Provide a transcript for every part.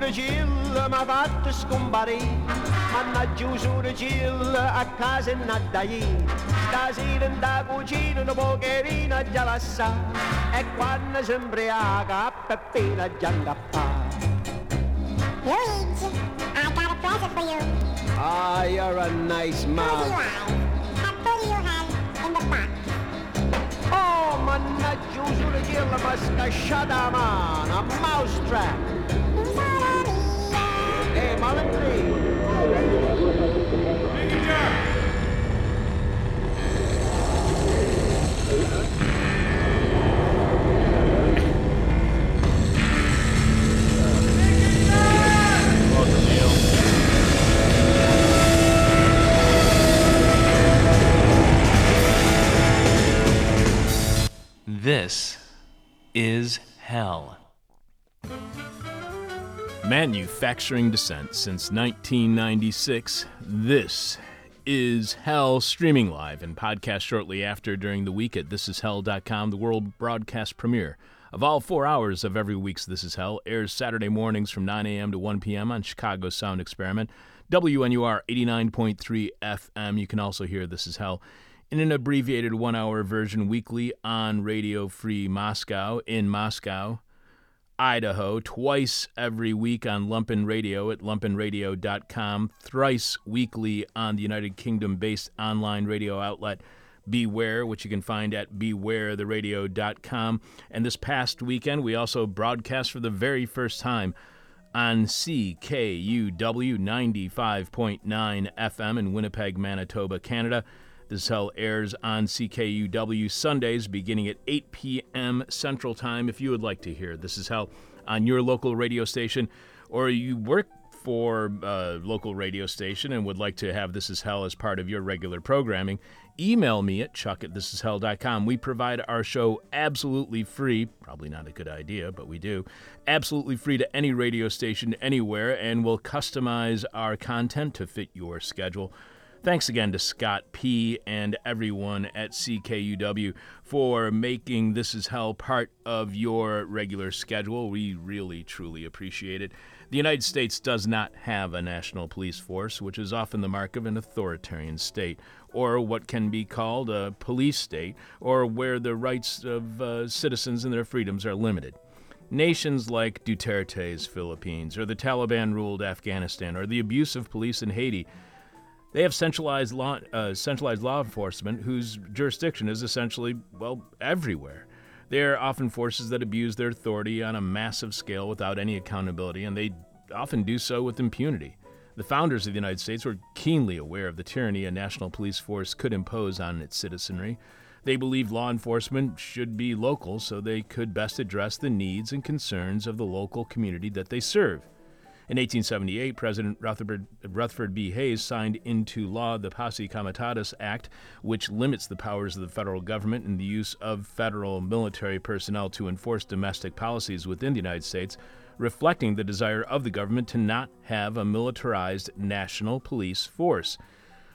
usura Gil m'ha fatto scomparire, mannaggia usura Gil a casa e. Stasera in da cucina un pocherino già la sa, e quando si imbriaca a peppina già ingappà. Luigi, I got a present for you. Ah, you're a nice Who do you man. have? And put your hand in the box. Oh, mannaggia usura Gil m'ha scasciata la mano, a mousetrap. This is hell. Manufacturing Descent since 1996. This is Hell streaming live and podcast shortly after during the week at thisishell.com, the world broadcast premiere of all four hours of every week's This Is Hell airs Saturday mornings from 9 a.m. to 1 p.m. on Chicago Sound Experiment, WNUR 89.3 FM. You can also hear This Is Hell in an abbreviated one hour version weekly on Radio Free Moscow in Moscow, Idaho, twice every week on Lumpen Radio at lumpenradio.com, thrice weekly on the United Kingdom based online radio outlet Beware, which you can find at bewaretheradio.com. And this past weekend, we also broadcast for the very first time on CKUW 95.9 FM in Winnipeg, Manitoba, Canada. This is Hell airs on CKUW Sundays beginning at 8 p.m. Central Time. If you would like to hear This Is Hell on your local radio station, or you work for a local radio station and would like to have This Is Hell as part of your regular programming, email me at chuck at thisishell.com. We provide our show absolutely free, probably not a good idea, but we do, absolutely free to any radio station anywhere, and we'll customize our content to fit your schedule. Thanks again to Scott P. and everyone at CKUW for making This Is Hell part of your regular schedule. We really, truly appreciate it. The United States does not have a national police force, which is often the mark of an authoritarian state, or what can be called a police state, or where the rights of uh, citizens and their freedoms are limited. Nations like Duterte's Philippines, or the Taliban ruled Afghanistan, or the abusive police in Haiti they have centralized law, uh, centralized law enforcement whose jurisdiction is essentially, well, everywhere. They are often forces that abuse their authority on a massive scale without any accountability, and they often do so with impunity. The founders of the United States were keenly aware of the tyranny a national police force could impose on its citizenry. They believed law enforcement should be local so they could best address the needs and concerns of the local community that they serve. In 1878, President Rutherford, Rutherford B. Hayes signed into law the Posse Comitatus Act, which limits the powers of the federal government and the use of federal military personnel to enforce domestic policies within the United States, reflecting the desire of the government to not have a militarized national police force.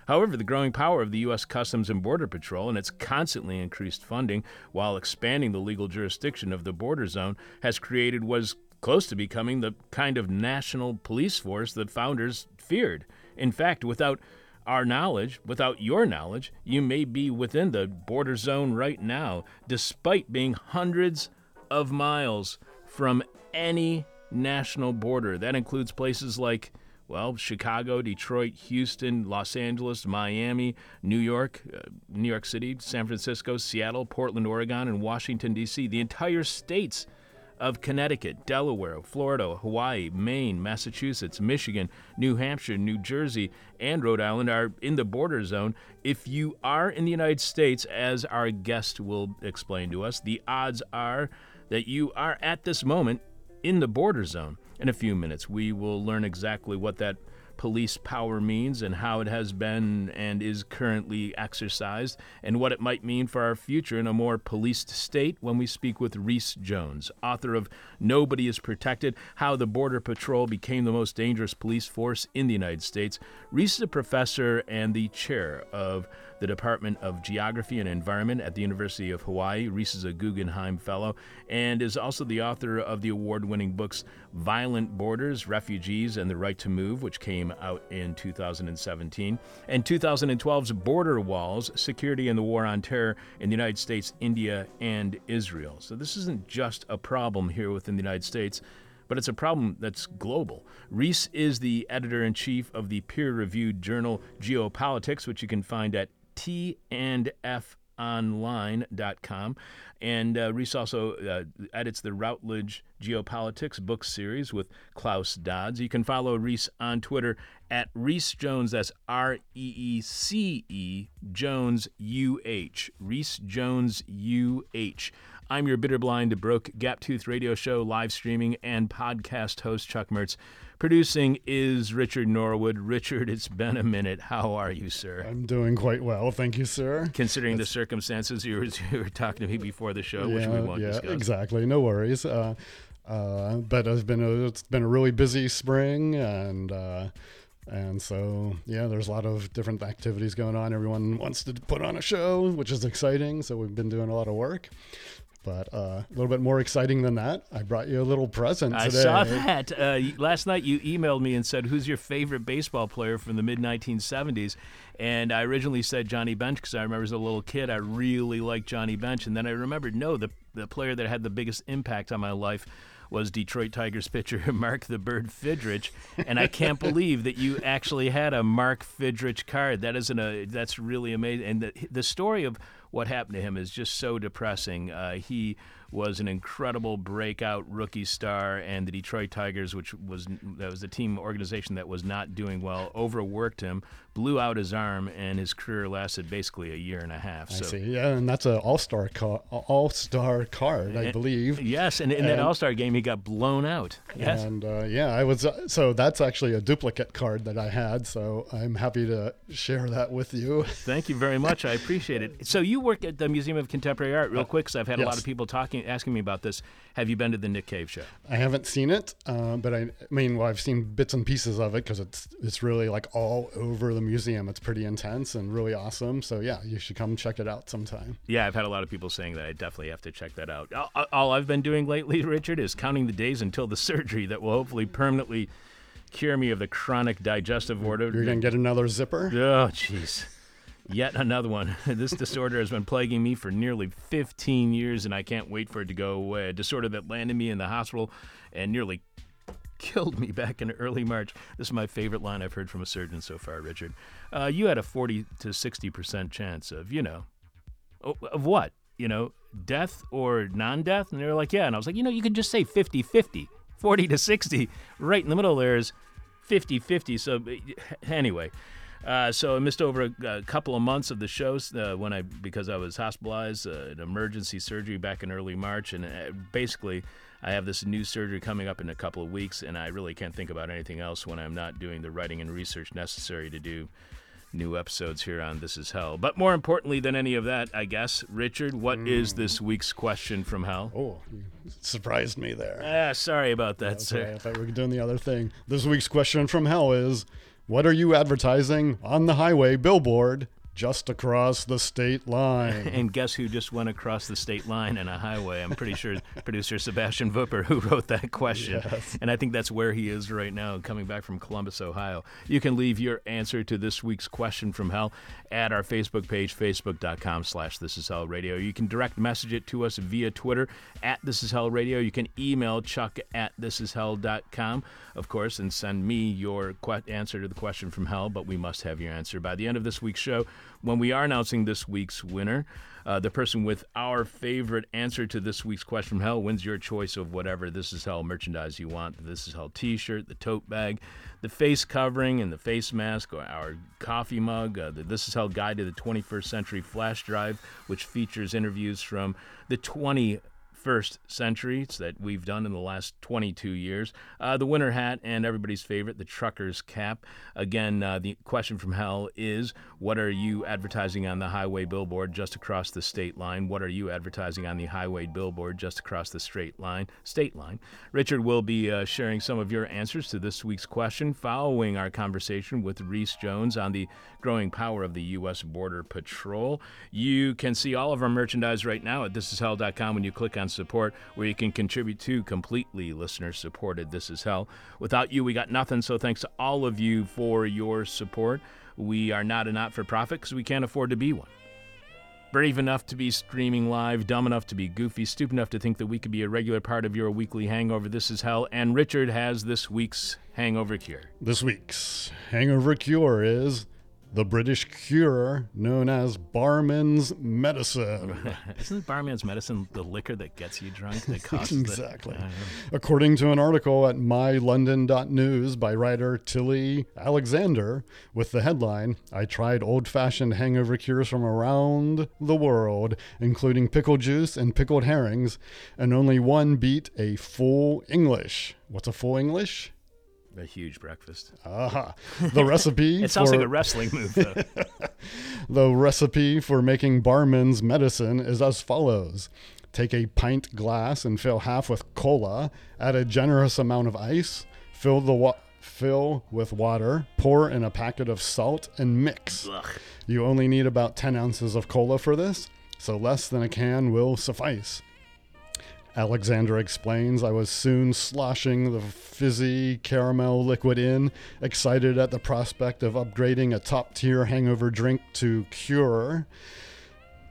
However, the growing power of the U.S. Customs and Border Patrol and its constantly increased funding while expanding the legal jurisdiction of the border zone has created what is close to becoming the kind of national police force that founders feared. In fact, without our knowledge, without your knowledge, you may be within the border zone right now, despite being hundreds of miles from any national border. That includes places like, well, Chicago, Detroit, Houston, Los Angeles, Miami, New York, uh, New York City, San Francisco, Seattle, Portland, Oregon, and Washington, D.C. The entire states of Connecticut, Delaware, Florida, Hawaii, Maine, Massachusetts, Michigan, New Hampshire, New Jersey, and Rhode Island are in the border zone. If you are in the United States, as our guest will explain to us, the odds are that you are at this moment in the border zone. In a few minutes, we will learn exactly what that police power means and how it has been and is currently exercised, and what it might mean for our future in a more policed state when we speak with Reece Jones, author of Nobody is Protected How the Border Patrol Became the Most Dangerous Police Force in the United States. Reece is a professor and the chair of the Department of Geography and Environment at the University of Hawaii. Reece is a Guggenheim Fellow and is also the author of the award winning books Violent Borders, Refugees, and the Right to Move, which came out in 2017, and 2012's Border Walls Security and the War on Terror in the United States, India, and Israel. So this isn't just a problem here within the United States but it's a problem that's global. Reece is the editor in chief of the peer reviewed journal Geopolitics, which you can find at tandfonline.com. And uh, Reece also uh, edits the Routledge Geopolitics book series with Klaus Dodds. You can follow Reece on Twitter at Reece Jones. That's R E E C E Jones U H. Reece Jones U H. I'm your bitter blind, broke gap tooth radio show, live streaming, and podcast host, Chuck Mertz. Producing is Richard Norwood. Richard, it's been a minute. How are you, sir? I'm doing quite well, thank you, sir. Considering the circumstances, you were, you were talking to me before the show, which we won't yeah, discuss. exactly. No worries. Uh, uh, but it's been a it's been a really busy spring, and uh, and so yeah, there's a lot of different activities going on. Everyone wants to put on a show, which is exciting. So we've been doing a lot of work. But uh, a little bit more exciting than that, I brought you a little present I today. saw that. Uh, last night you emailed me and said, Who's your favorite baseball player from the mid 1970s? And I originally said Johnny Bench because I remember as a little kid, I really liked Johnny Bench. And then I remembered, no, the, the player that had the biggest impact on my life was Detroit Tigers pitcher Mark the Bird Fidrych, and I can't believe that you actually had a Mark Fidrych card. That isn't a that's really amazing. And the the story of what happened to him is just so depressing. Uh, he was an incredible breakout rookie star, and the Detroit Tigers, which was that was a team organization that was not doing well, overworked him, blew out his arm, and his career lasted basically a year and a half. I so see. Yeah, and that's an all-star ca- all-star card, I And- believe. yes, and in that All Star game, he got blown out. Yes. And uh, yeah, I was uh, so that's actually a duplicate card that I had. So I'm happy to share that with you. Thank you very much. I appreciate it. So you work at the Museum of Contemporary Art, real quick, because I've had a lot of people talking, asking me about this. Have you been to the Nick Cave show? I haven't seen it, uh, but I, I mean, well, I've seen bits and pieces of it because it's it's really like all over the museum. It's pretty intense and really awesome. So yeah, you should come check it out sometime. Yeah, I've had a lot of people saying that. I definitely have to check that out. All, all I've been doing lately, Richard, is counting the days until the surgery that will hopefully permanently cure me of the chronic digestive order. You're gonna get another zipper. Oh, jeez. Yet another one. this disorder has been plaguing me for nearly 15 years, and I can't wait for it to go away. A disorder that landed me in the hospital and nearly killed me back in early March. This is my favorite line I've heard from a surgeon so far, Richard. Uh, you had a 40 to 60% chance of, you know, of what? You know, death or non death? And they were like, yeah. And I was like, you know, you could just say 50 50. 40 to 60. Right in the middle there is 50 50. So, uh, anyway. Uh, so I missed over a, a couple of months of the shows uh, when I because I was hospitalized, uh, an emergency surgery back in early March, and uh, basically I have this new surgery coming up in a couple of weeks, and I really can't think about anything else when I'm not doing the writing and research necessary to do new episodes here on This Is Hell. But more importantly than any of that, I guess, Richard, what is this week's question from hell? Oh, surprised me there. Ah, sorry about that, That's sir. right. I thought we were doing the other thing. This week's question from hell is What are you advertising on the highway billboard just across the state line? And guess who just went across the state line in a highway? I'm pretty sure producer Sebastian Vupper who wrote that question. And I think that's where he is right now, coming back from Columbus, Ohio. You can leave your answer to this week's question from hell at our Facebook page, facebook.com slash this is hell radio. You can direct message it to us via Twitter at this is hell radio. You can email chuck at this is hell.com, of course, and send me your que- answer to the question from hell, but we must have your answer by the end of this week's show when we are announcing this week's winner. Uh, the person with our favorite answer to this week's question from hell wins your choice of whatever This Is Hell merchandise you want. This Is Hell t shirt, the tote bag, the face covering and the face mask, or our coffee mug, uh, the This Is Hell Guide to the 21st Century flash drive, which features interviews from the 20 21st century. It's that we've done in the last 22 years. Uh, the winter hat and everybody's favorite, the trucker's cap. Again, uh, the question from hell is what are you advertising on the highway billboard just across the state line? What are you advertising on the highway billboard just across the straight line, state line? Richard will be uh, sharing some of your answers to this week's question following our conversation with Reece Jones on the growing power of the U.S. Border Patrol. You can see all of our merchandise right now at thisishell.com when you click on support, where you can contribute to completely listener supported This Is Hell. Without you, we got nothing, so thanks to all of you for your support. We are not a not for profit because we can't afford to be one. Brave enough to be streaming live, dumb enough to be goofy, stupid enough to think that we could be a regular part of your weekly hangover. This is hell. And Richard has this week's hangover cure. This week's hangover cure is the British cure known as barman's medicine. Isn't barman's medicine the liquor that gets you drunk? That costs the- exactly. Uh, According to an article at mylondon.news by writer Tilly Alexander, with the headline, I tried old fashioned hangover cures from around the world, including pickle juice and pickled herrings, and only one beat a full English. What's a full English? A huge breakfast. Aha. The recipe It sounds for like a wrestling move, though. the recipe for making barman's medicine is as follows. Take a pint glass and fill half with cola, add a generous amount of ice, fill the wa- fill with water, pour in a packet of salt and mix. Ugh. You only need about 10 ounces of cola for this, so less than a can will suffice. Alexander explains I was soon sloshing the fizzy caramel liquid in, excited at the prospect of upgrading a top tier hangover drink to Cure.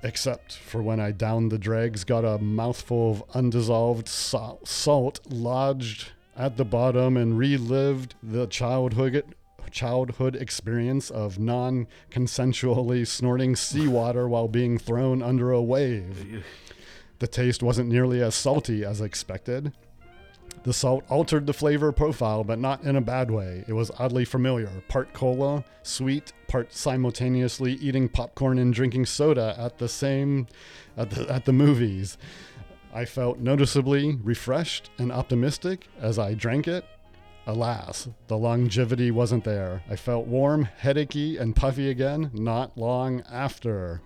Except for when I downed the dregs, got a mouthful of undissolved sal- salt lodged at the bottom, and relived the childhood childhood experience of non-consensually snorting seawater while being thrown under a wave. The taste wasn't nearly as salty as expected. The salt altered the flavor profile, but not in a bad way. It was oddly familiar. Part cola, sweet, part simultaneously eating popcorn and drinking soda at the same at the, at the movies. I felt noticeably refreshed and optimistic as I drank it. Alas, the longevity wasn't there. I felt warm, headachy, and puffy again not long after.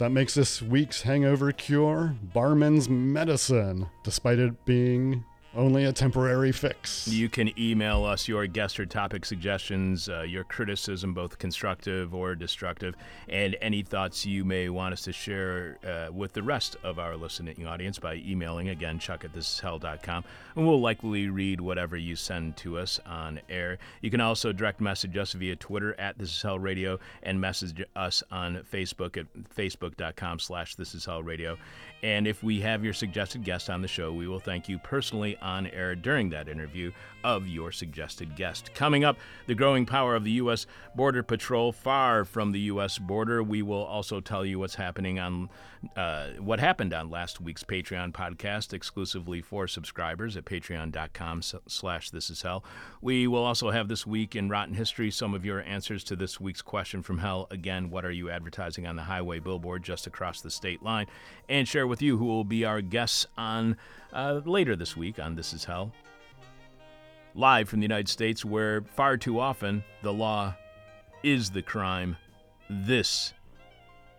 That makes this week's hangover cure barman's medicine, despite it being only a temporary fix. You can email us your guest or topic suggestions, uh, your criticism, both constructive or destructive, and any thoughts you may want us to share uh, with the rest of our listening audience by emailing again chuck at thisishell.com and we'll likely read whatever you send to us on air. You can also direct message us via twitter at this is hell radio and message us on facebook at facebook.com slash this is hell radio and if we have your suggested guest on the show we will thank you personally on air during that interview of your suggested guest. Coming up, the growing power of the U.S. Border Patrol far from the U.S. border. We will also tell you what's happening on uh, what happened on last week's Patreon podcast, exclusively for subscribers at patreon.com slash this is hell. We will also have this week in Rotten History some of your answers to this week's question from hell. Again, what are you advertising on the highway billboard just across the state line? And share with you who will be our guests on uh, later this week on This Is Hell live from the United States, where far too often the law is the crime. This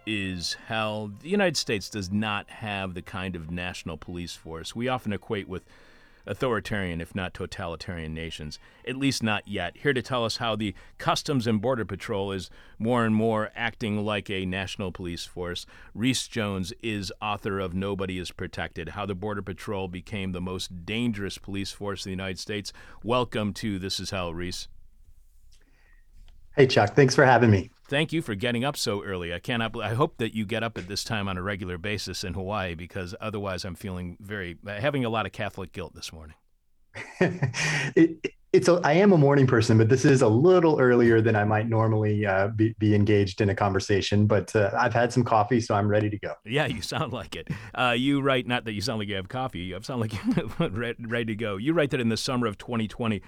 is hell. The United States does not have the kind of national police force we often equate with authoritarian, if not totalitarian nations, at least not yet. Here to tell us how the Customs and Border Patrol is more and more acting like a national police force. Reece Jones is author of Nobody is Protected How the Border Patrol Became the Most Dangerous Police Force in the United States. Welcome to This Is Hell, Reece. Hey, Chuck. Thanks for having me. Thank you for getting up so early. I cannot. I hope that you get up at this time on a regular basis in Hawaii, because otherwise, I'm feeling very having a lot of Catholic guilt this morning. it, it's a, I am a morning person, but this is a little earlier than I might normally uh, be, be engaged in a conversation. But uh, I've had some coffee, so I'm ready to go. Yeah, you sound like it. Uh, you write not that you sound like you have coffee. You sound like you're ready to go. You write that in the summer of 2020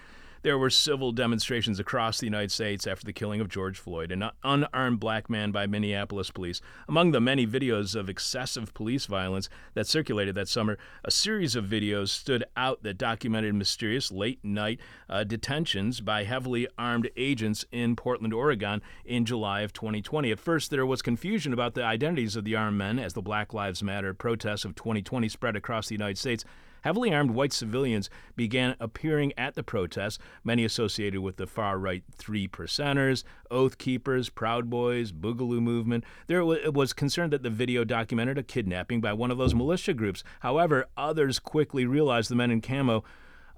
there were civil demonstrations across the United States after the killing of George Floyd, an unarmed black man by Minneapolis police. Among the many videos of excessive police violence that circulated that summer, a series of videos stood out that documented mysterious late night uh, detentions by heavily armed agents in Portland, Oregon in July of 2020. At first, there was confusion about the identities of the armed men as the Black Lives Matter protests of 2020 spread across the United States. Heavily armed white civilians began appearing at the protests, many associated with the far right Three Percenters, Oath Keepers, Proud Boys, Boogaloo Movement. There was concern that the video documented a kidnapping by one of those militia groups. However, others quickly realized the men in camo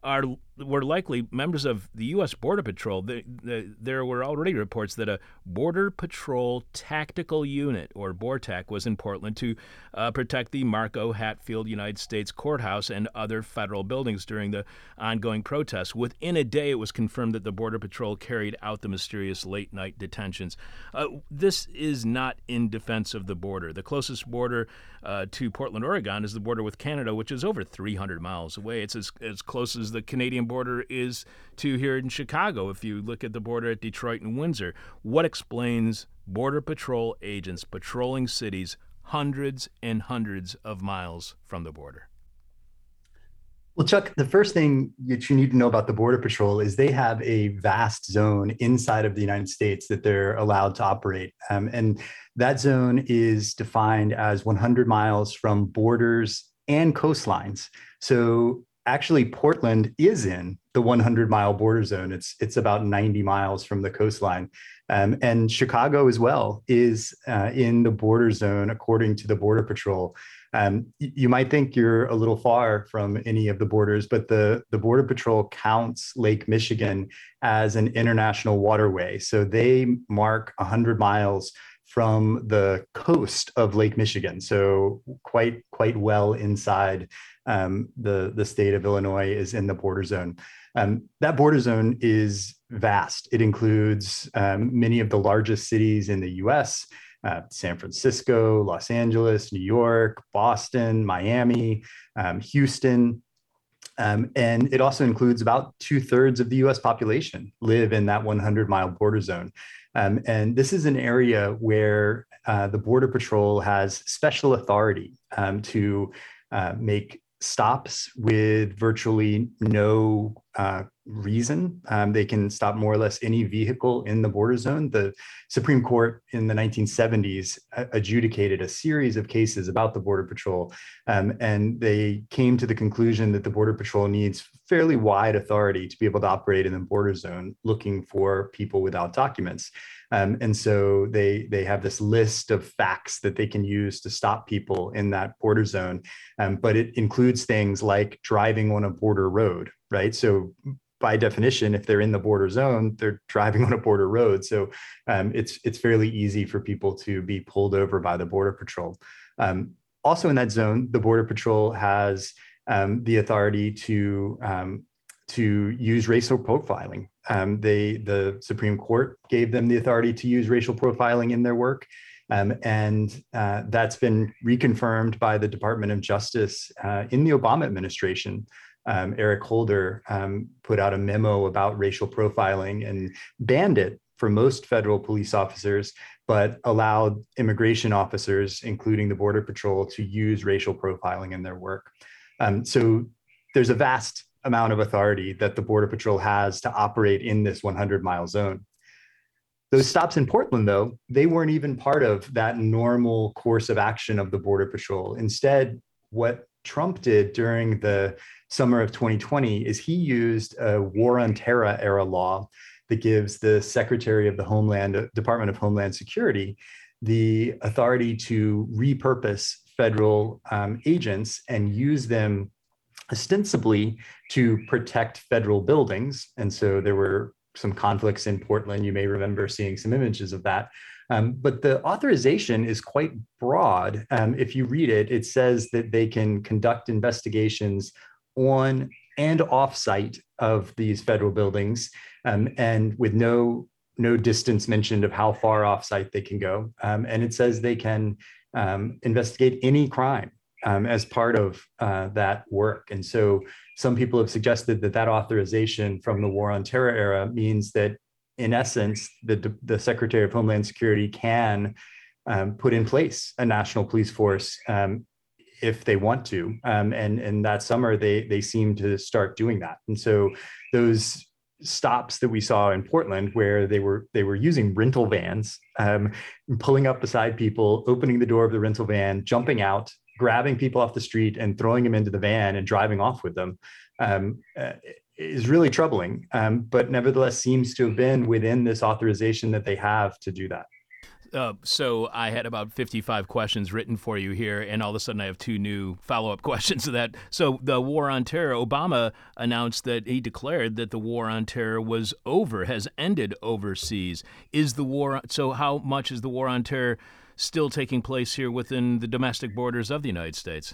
are were likely members of the U.S. Border Patrol. The, the, there were already reports that a Border Patrol Tactical Unit, or BORTAC, was in Portland to uh, protect the Mark O. Hatfield United States Courthouse and other federal buildings during the ongoing protests. Within a day, it was confirmed that the Border Patrol carried out the mysterious late night detentions. Uh, this is not in defense of the border. The closest border uh, to Portland, Oregon, is the border with Canada, which is over 300 miles away. It's as, as close as the Canadian border is to here in Chicago. If you look at the border at Detroit and Windsor, what explains Border Patrol agents patrolling cities hundreds and hundreds of miles from the border? Well, Chuck, the first thing that you need to know about the Border Patrol is they have a vast zone inside of the United States that they're allowed to operate. Um, and that zone is defined as 100 miles from borders and coastlines. So actually Portland is in the 100 mile border zone. It's it's about 90 miles from the coastline, um, and Chicago as well is uh, in the border zone according to the Border Patrol. Um, you might think you're a little far from any of the borders, but the the Border Patrol counts Lake Michigan as an international waterway, so they mark 100 miles from the coast of Lake Michigan, so quite quite well inside um, the, the state of Illinois is in the border zone. Um, that border zone is vast. It includes um, many of the largest cities in the US uh, San Francisco, Los Angeles, New York, Boston, Miami, um, Houston. Um, and it also includes about two thirds of the US population live in that 100 mile border zone. Um, and this is an area where uh, the Border Patrol has special authority to uh, make stops with virtually no uh, reason. Um, they can stop more or less any vehicle in the border zone. The Supreme Court in the 1970s adjudicated a series of cases about the Border Patrol, um, and they came to the conclusion that the Border Patrol needs fairly wide authority to be able to operate in the border zone looking for people without documents. Um, and so they they have this list of facts that they can use to stop people in that border zone. Um, but it includes things like driving on a border road, right? So by definition, if they're in the border zone, they're driving on a border road. So um, it's it's fairly easy for people to be pulled over by the border patrol. Um, also in that zone, the border patrol has um, the authority to um, to use racial profiling. Um, they, the Supreme Court gave them the authority to use racial profiling in their work. Um, and uh, that's been reconfirmed by the Department of Justice uh, in the Obama administration. Um, Eric Holder um, put out a memo about racial profiling and banned it for most federal police officers, but allowed immigration officers, including the Border Patrol, to use racial profiling in their work. Um, so there's a vast amount of authority that the Border Patrol has to operate in this 100 mile zone. Those stops in Portland, though, they weren't even part of that normal course of action of the Border Patrol. Instead, what Trump did during the summer of 2020 is he used a war on terror era law that gives the Secretary of the Homeland Department of Homeland Security the authority to repurpose federal um, agents and use them ostensibly to protect federal buildings. And so there were some conflicts in Portland. You may remember seeing some images of that. Um, but the authorization is quite broad. Um, if you read it, it says that they can conduct investigations on and off site of these federal buildings um, and with no no distance mentioned of how far off site they can go. Um, and it says they can um, investigate any crime um, as part of uh, that work. And so some people have suggested that that authorization from the War on Terror era means that, in essence, the, the Secretary of Homeland Security can um, put in place a national police force um, if they want to. Um, and, and that summer, they, they seem to start doing that. And so those stops that we saw in Portland where they were they were using rental vans, um, pulling up beside people, opening the door of the rental van, jumping out, grabbing people off the street and throwing them into the van and driving off with them um, uh, is really troubling. Um, but nevertheless, seems to have been within this authorization that they have to do that. Uh, so I had about 55 questions written for you here, and all of a sudden I have two new follow-up questions to that. So the war on terror, Obama announced that he declared that the war on terror was over, has ended overseas. Is the war so? How much is the war on terror still taking place here within the domestic borders of the United States?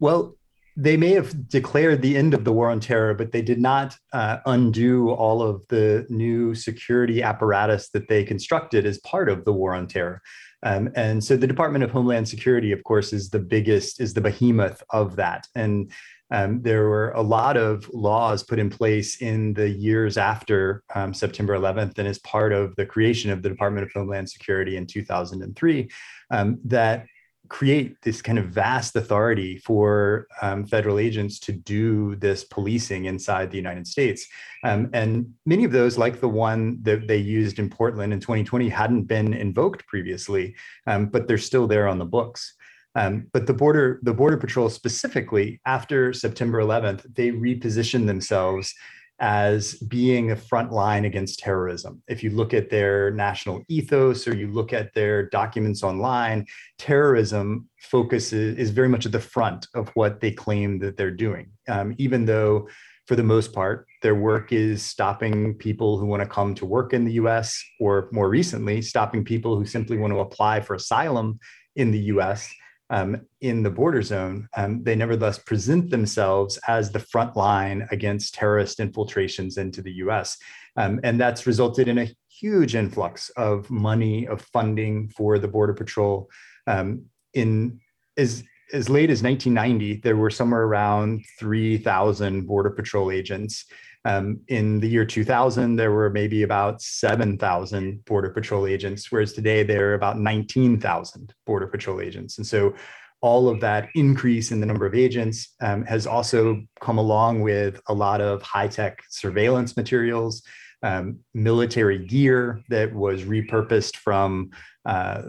Well, they may have declared the end of the war on terror, but they did not uh, undo all of the new security apparatus that they constructed as part of the war on terror. Um, and so the Department of Homeland Security, of course, is the biggest, is the behemoth of that. And um, there were a lot of laws put in place in the years after um, September 11th and as part of the creation of the Department of Homeland Security in 2003 um, that create this kind of vast authority for um, federal agents to do this policing inside the United States. Um, and many of those, like the one that they used in Portland in 2020, hadn't been invoked previously, um, but they're still there on the books. Um, but the border, the border patrol specifically, after September 11th, they repositioned themselves as being a front line against terrorism. If you look at their national ethos or you look at their documents online, terrorism focuses is very much at the front of what they claim that they're doing. Um, even though, for the most part, their work is stopping people who want to come to work in the US, or more recently, stopping people who simply want to apply for asylum in the US um, in the border zone, um, they nevertheless present themselves as the front line against terrorist infiltrations into the US. Um, and that's resulted in a huge influx of money, of funding for the Border Patrol. Um, in as, as late as 1990, there were somewhere around 3,000 Border Patrol agents. Um, in the year 2000, there were maybe about 7,000 Border Patrol agents, whereas today there are about 19,000 Border Patrol agents. And so all of that increase in the number of agents um, has also come along with a lot of high tech surveillance materials, um, military gear that was repurposed from uh,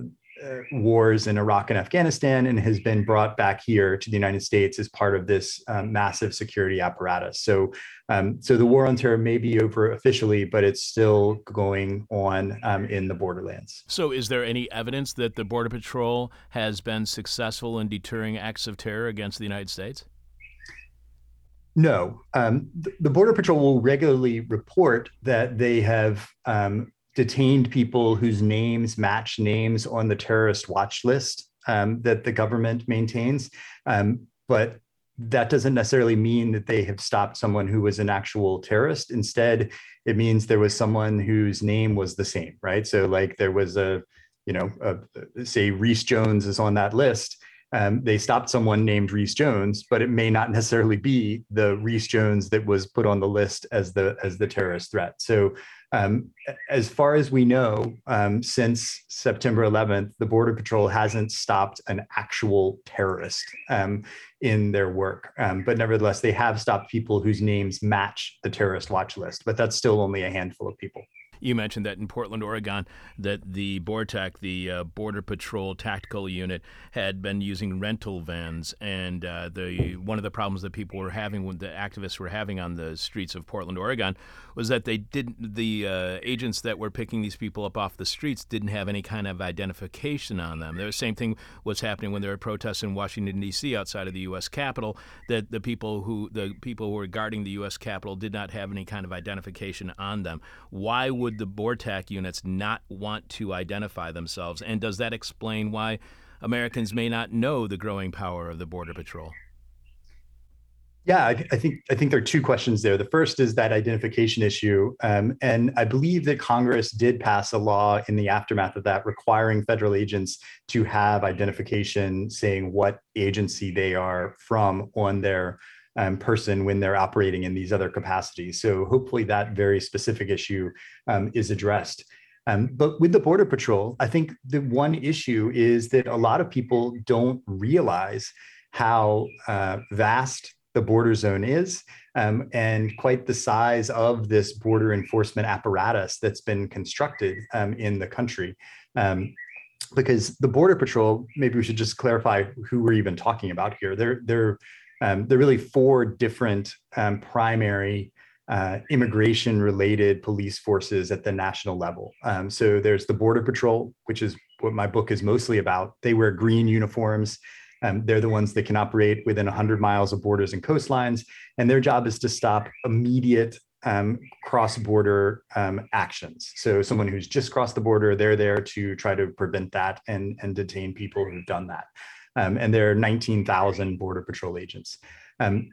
wars in Iraq and Afghanistan and has been brought back here to the United States as part of this um, massive security apparatus. So, um, so the war on terror may be over officially, but it's still going on um, in the borderlands. So, is there any evidence that the Border Patrol has been successful in deterring acts of terror against the United States? No, um, the Border Patrol will regularly report that they have um, detained people whose names match names on the terrorist watch list um, that the government maintains. Um, but that doesn't necessarily mean that they have stopped someone who was an actual terrorist. Instead, it means there was someone whose name was the same, right? So, like, there was a, you know, a, say Reece Jones is on that list. Um, they stopped someone named Reece Jones, but it may not necessarily be the Reece Jones that was put on the list as the as the terrorist threat. So um, as far as we know, um, since September 11th, the Border Patrol hasn't stopped an actual terrorist um, in their work. Um, but nevertheless, they have stopped people whose names match the terrorist watch list, but that's still only a handful of people. You mentioned that in Portland, Oregon, that the BORTAC, the uh, Border Patrol Tactical Unit, had been using rental vans, and uh, the one of the problems that people were having, when the activists were having on the streets of Portland, Oregon, was that they didn't. The uh, agents that were picking these people up off the streets didn't have any kind of identification on them. The same thing was happening when there were protests in Washington D.C. outside of the U.S. Capitol. That the people who the people who were guarding the U.S. Capitol did not have any kind of identification on them. Why would would the BORTAC units not want to identify themselves? And does that explain why Americans may not know the growing power of the Border Patrol? Yeah, I, I, think I think there are two questions there. The first is that identification issue, um, and I believe that Congress did pass a law in the aftermath of that requiring federal agents to have identification saying what agency they are from on their um, person when they're operating in these other capacities. So hopefully that very specific issue um, is addressed. Um, but with the Border Patrol, I think the one issue is that a lot of people don't realize how uh, vast the border zone is um, and quite the size of this border enforcement apparatus that's been constructed um, in the country. Um, because the Border Patrol, maybe we should just clarify who we're even talking about here. They're, they're, um, they're really four different um, primary uh, immigration related police forces at the national level. Um, so there's the Border Patrol, which is what my book is mostly about. They wear green uniforms. Um, they're the ones that can operate within 100 miles of borders and coastlines, and their job is to stop immediate um, cross-border um, actions. So someone who's just crossed the border, they're there to try to prevent that and, and detain people who've done that. Um, and there are 19,000 Border Patrol agents. Um,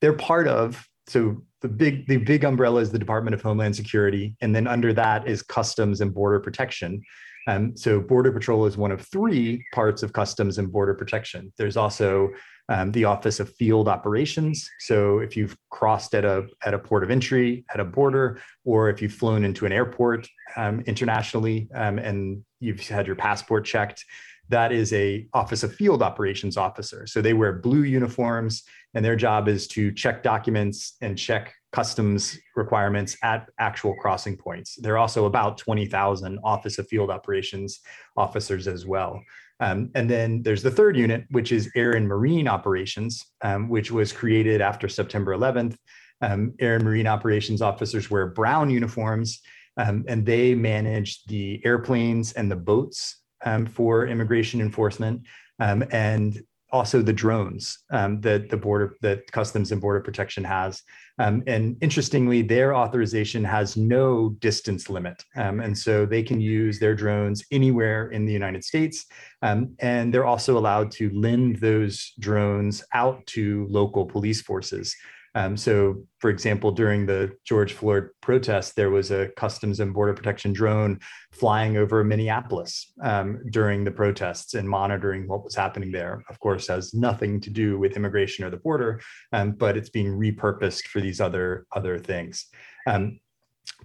they're part of so the big the big umbrella is the Department of Homeland Security, and then under that is Customs and Border Protection. Um, so Border Patrol is one of three parts of Customs and Border Protection. There's also um, the Office of Field Operations. So if you've crossed at a at a port of entry, at a border, or if you've flown into an airport um, internationally um, and you've had your passport checked, that is a Office of Field Operations officer. So they wear blue uniforms, and their job is to check documents and check customs requirements at actual crossing points. There are also about 20,000 Office of Field Operations officers as well. Um, and then there's the third unit, which is Air and Marine Operations, um, which was created after September 11th. Um, Air and Marine Operations officers wear brown uniforms, um, and they manage the airplanes and the boats um, for immigration enforcement. Um, and also the drones um, that the border that customs and border protection has. Um, and interestingly their authorization has no distance limit. Um, and so they can use their drones anywhere in the united states. Um, and they're also allowed to lend those drones out to local police forces um, so, for example, during the George Floyd protests, there was a Customs and Border Protection drone flying over Minneapolis um, during the protests and monitoring what was happening there. Of course, has nothing to do with immigration or the border, um, but it's being repurposed for these other other things. Um,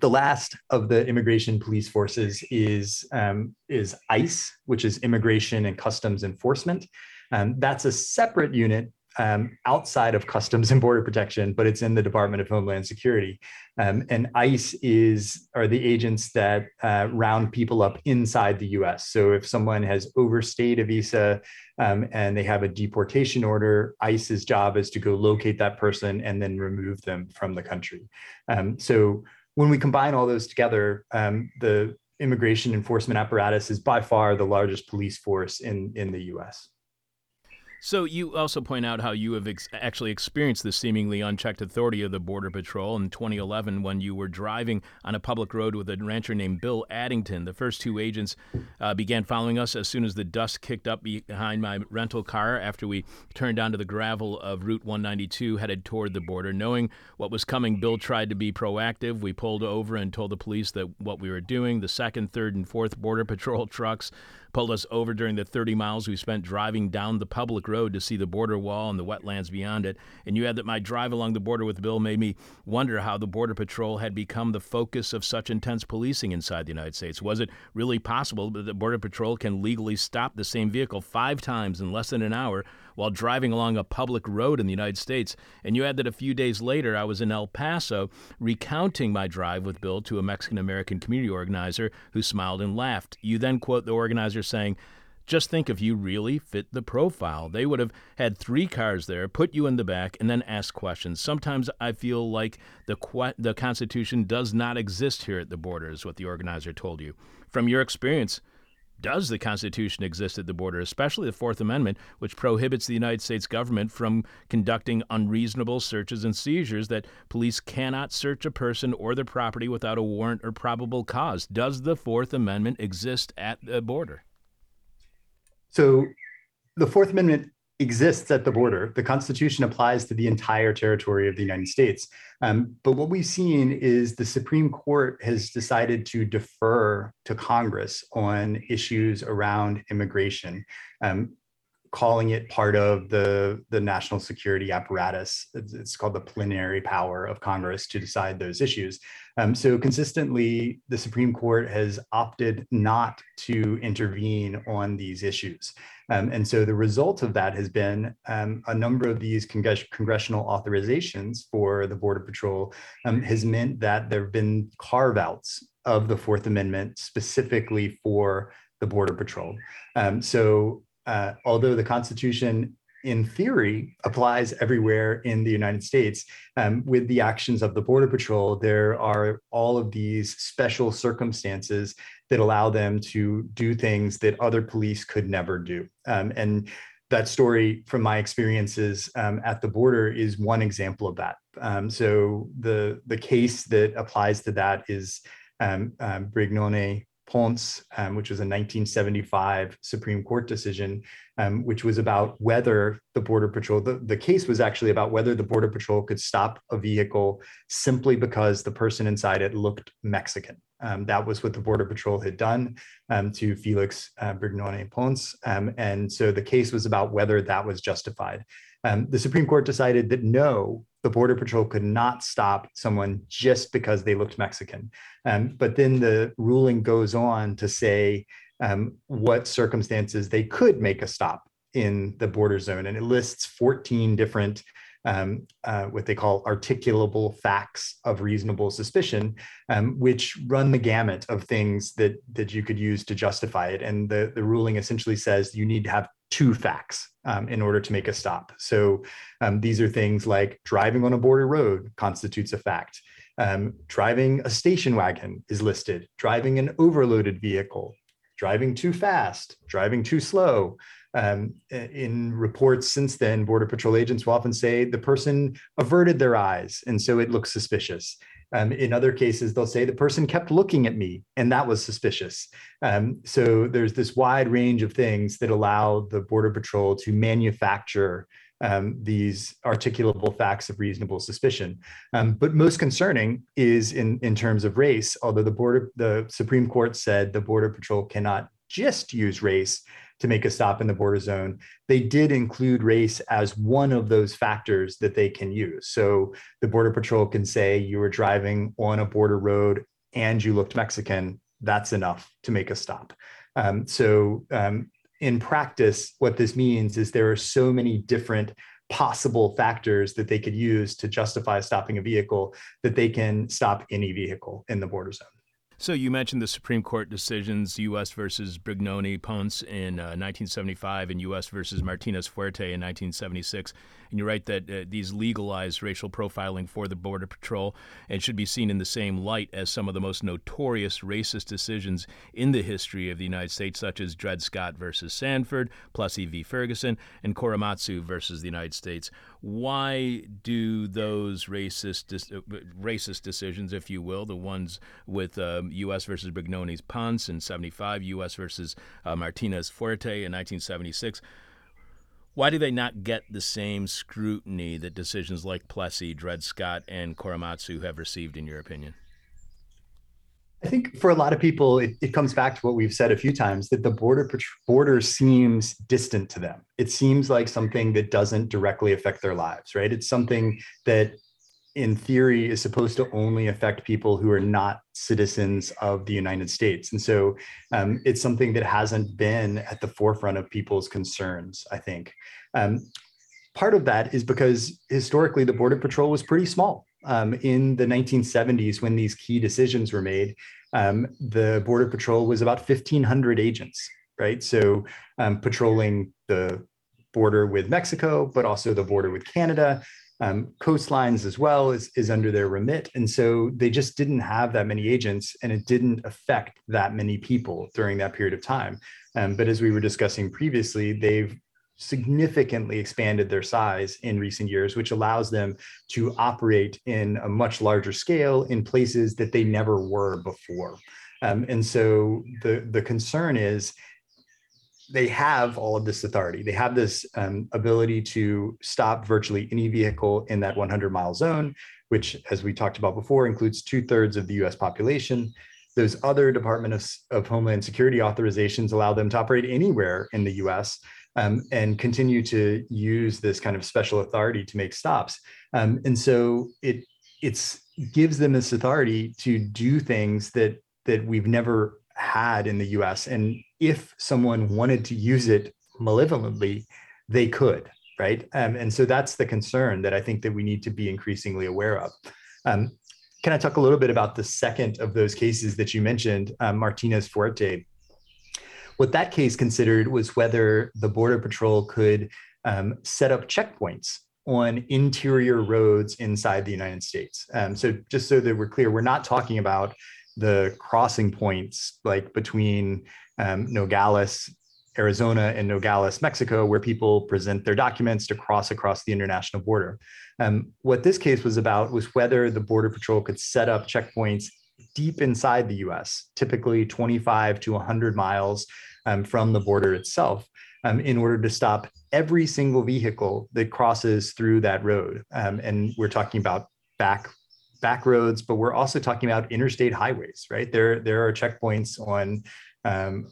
the last of the immigration police forces is um, is ICE, which is Immigration and Customs Enforcement. Um, that's a separate unit um, outside of Customs and Border Protection, but it's in the Department of Homeland Security. Um, and ICE is are the agents that uh, round people up inside the U.S. So if someone has overstayed a visa um, and they have a deportation order, ICE's job is to go locate that person and then remove them from the country. Um, so when we combine all those together, um, the immigration enforcement apparatus is by far the largest police force in in the U.S. So you also point out how you have ex- actually experienced the seemingly unchecked authority of the Border Patrol in 2011 when you were driving on a public road with a rancher named Bill Addington. The first two agents uh, began following us as soon as the dust kicked up behind my rental car after we turned onto the gravel of Route 192 headed toward the border. Knowing what was coming, Bill tried to be proactive. We pulled over and told the police that what we were doing. The second, third, and fourth Border Patrol trucks pulled us over during the 30 miles we spent driving down the public road to see the border wall and the wetlands beyond it. And you add that my drive along the border with Bill made me wonder how the Border Patrol had become the focus of such intense policing inside the United States. Was it really possible that the Border Patrol can legally stop the same vehicle five times in less than an hour while driving along a public road in the United States. And you add that a few days later, I was in El Paso recounting my drive with Bill to a Mexican American community organizer who smiled and laughed. You then quote the organizer saying, just think if you really fit the profile. They would have had three cars there, put you in the back, and then ask questions. Sometimes I feel like the que- the Constitution does not exist here at the border, is what the organizer told you. From your experience, does the Constitution exist at the border, especially the Fourth Amendment, which prohibits the United States government from conducting unreasonable searches and seizures, that police cannot search a person or their property without a warrant or probable cause. Does the Fourth Amendment exist at the border? So the Fourth Amendment exists at the border. The Constitution applies to the entire territory of the United States. Um, but what we've seen is the Supreme Court has decided to defer to Congress on issues around immigration. Um, calling it part of the, the national security apparatus. It's, it's, called the plenary power of Congress to decide those issues. Um, so consistently, the Supreme Court has opted not to intervene on these issues. Um, and so the result of that has been um, a number of these congres- congressional authorizations for the Border Patrol um, has meant that there have been carve outs of the Fourth Amendment specifically for the Border Patrol. Um, so uh, although the Constitution in theory applies everywhere in the United States. Um, with the actions of the Border Patrol, there are all of these special circumstances that allow them to do things that other police could never do. Um, and that story from my experiences um, at the border is one example of that. Um, so the the case that applies to that is um, um, Brignoni Ponce, um, which was a 1975 Supreme Court decision, um, which was about whether the Border Patrol, the, the case was actually about whether the Border Patrol could stop a vehicle simply because the person inside it looked Mexican. Um, that was what the Border Patrol had done um, to Felix uh, Brignoni Ponce. Um, and so the case was about whether that was justified. Um, the Supreme Court decided that no, the Border Patrol could not stop someone just because they looked Mexican. Um, but then the ruling goes on to say um, what circumstances they could make a stop in the border zone. And it lists 14 different um, uh, what they call articulable facts of reasonable suspicion, um, which run the gamut of things that that you could use to justify it. And the, the ruling essentially says you need to have two facts um, in order to make a stop. So um, these are things like driving on a border road constitutes a fact. Um, driving a station wagon is listed. Driving an overloaded vehicle, driving too fast, driving too slow. Um, in reports since then, Border Patrol agents will often say the person averted their eyes, and so it looks suspicious. Um, in other cases, they'll say the person kept looking at me and that was suspicious. Um, so there's this wide range of things that allow the Border Patrol to manufacture um, these articulable facts of reasonable suspicion. Um, but most concerning is in, in terms of race, although the border, the Supreme Court said the Border Patrol cannot just use race to make a stop in the border zone, they did include race as one of those factors that they can use. So the Border Patrol can say you were driving on a border road and you looked Mexican. That's enough to make a stop. Um, so um, in practice, what this means is there are so many different possible factors that they could use to justify stopping a vehicle that they can stop any vehicle in the border zone. So you mentioned the Supreme Court decisions, U.S. versus Brignoni Ponce in uh, 1975 and U.S. versus Martinez Fuerte in 1976. And you write that uh, these legalized racial profiling for the Border Patrol and should be seen in the same light as some of the most notorious racist decisions in the history of the United States, such as Dred Scott versus Sanford, Plessy v. Ferguson, and Korematsu versus the United States. Why do those racist uh, racist decisions, if you will, the ones with um, U.S. versus Brignoni's Ponce in 75, U.S. versus uh, Martinez Fuerte in 1976, why do they not get the same scrutiny that decisions like Plessy, Dred Scott, and Korematsu have received, in your opinion? I think for a lot of people, it, it, comes back to what we've said a few times that the border border seems distant to them. It seems like something that doesn't directly affect their lives, right? It's something that, in theory, is supposed to only affect people who are not citizens of the United States, and so um, it's something that hasn't been at the forefront of people's concerns. I think. Um, part of that is because historically the border patrol was pretty small um, in the 1970s when these key decisions were made um, the border patrol was about 1500 agents right? So um, patrolling the border with mexico but also the border with canada um, coastlines as well is, is under their remit. And so they just didn't have that many agents and it didn't affect that many people during that period of time. Um, but as we were discussing previously they've significantly expanded their size in recent years, which allows them to operate in a much larger scale in places that they never were before. Um, and so the, the concern is they have all of this authority. They have this um, ability to stop virtually any vehicle in that 100 mile zone, which, as we talked about before, includes two thirds of the US population. Those other Department of, of Homeland Security authorizations allow them to operate anywhere in the US um, and continue to use this kind of special authority to make stops. Um, and so it it's gives them this authority to do things that that we've never had in the US. And if someone wanted to use it malevolently, they could, right? Um, and so that's the concern that I think that we need to be increasingly aware of. Um, can I talk a little bit about the second of those cases that you mentioned, um, Martinez Fuerte? What that case considered was whether the Border Patrol could um, set up checkpoints on interior roads inside the United States. Um, so, just so that we're clear, we're not talking about the crossing points like between um, Nogales, Arizona, and Nogales, Mexico, where people present their documents to cross across the international border. Um, what this case was about was whether the Border Patrol could set up checkpoints deep inside the US, typically 25 to 100 miles um, from the border itself, um, in order to stop every single vehicle that crosses through that road. Um, and we're talking about back back roads, but we're also talking about interstate highways, right? There, there are checkpoints on um,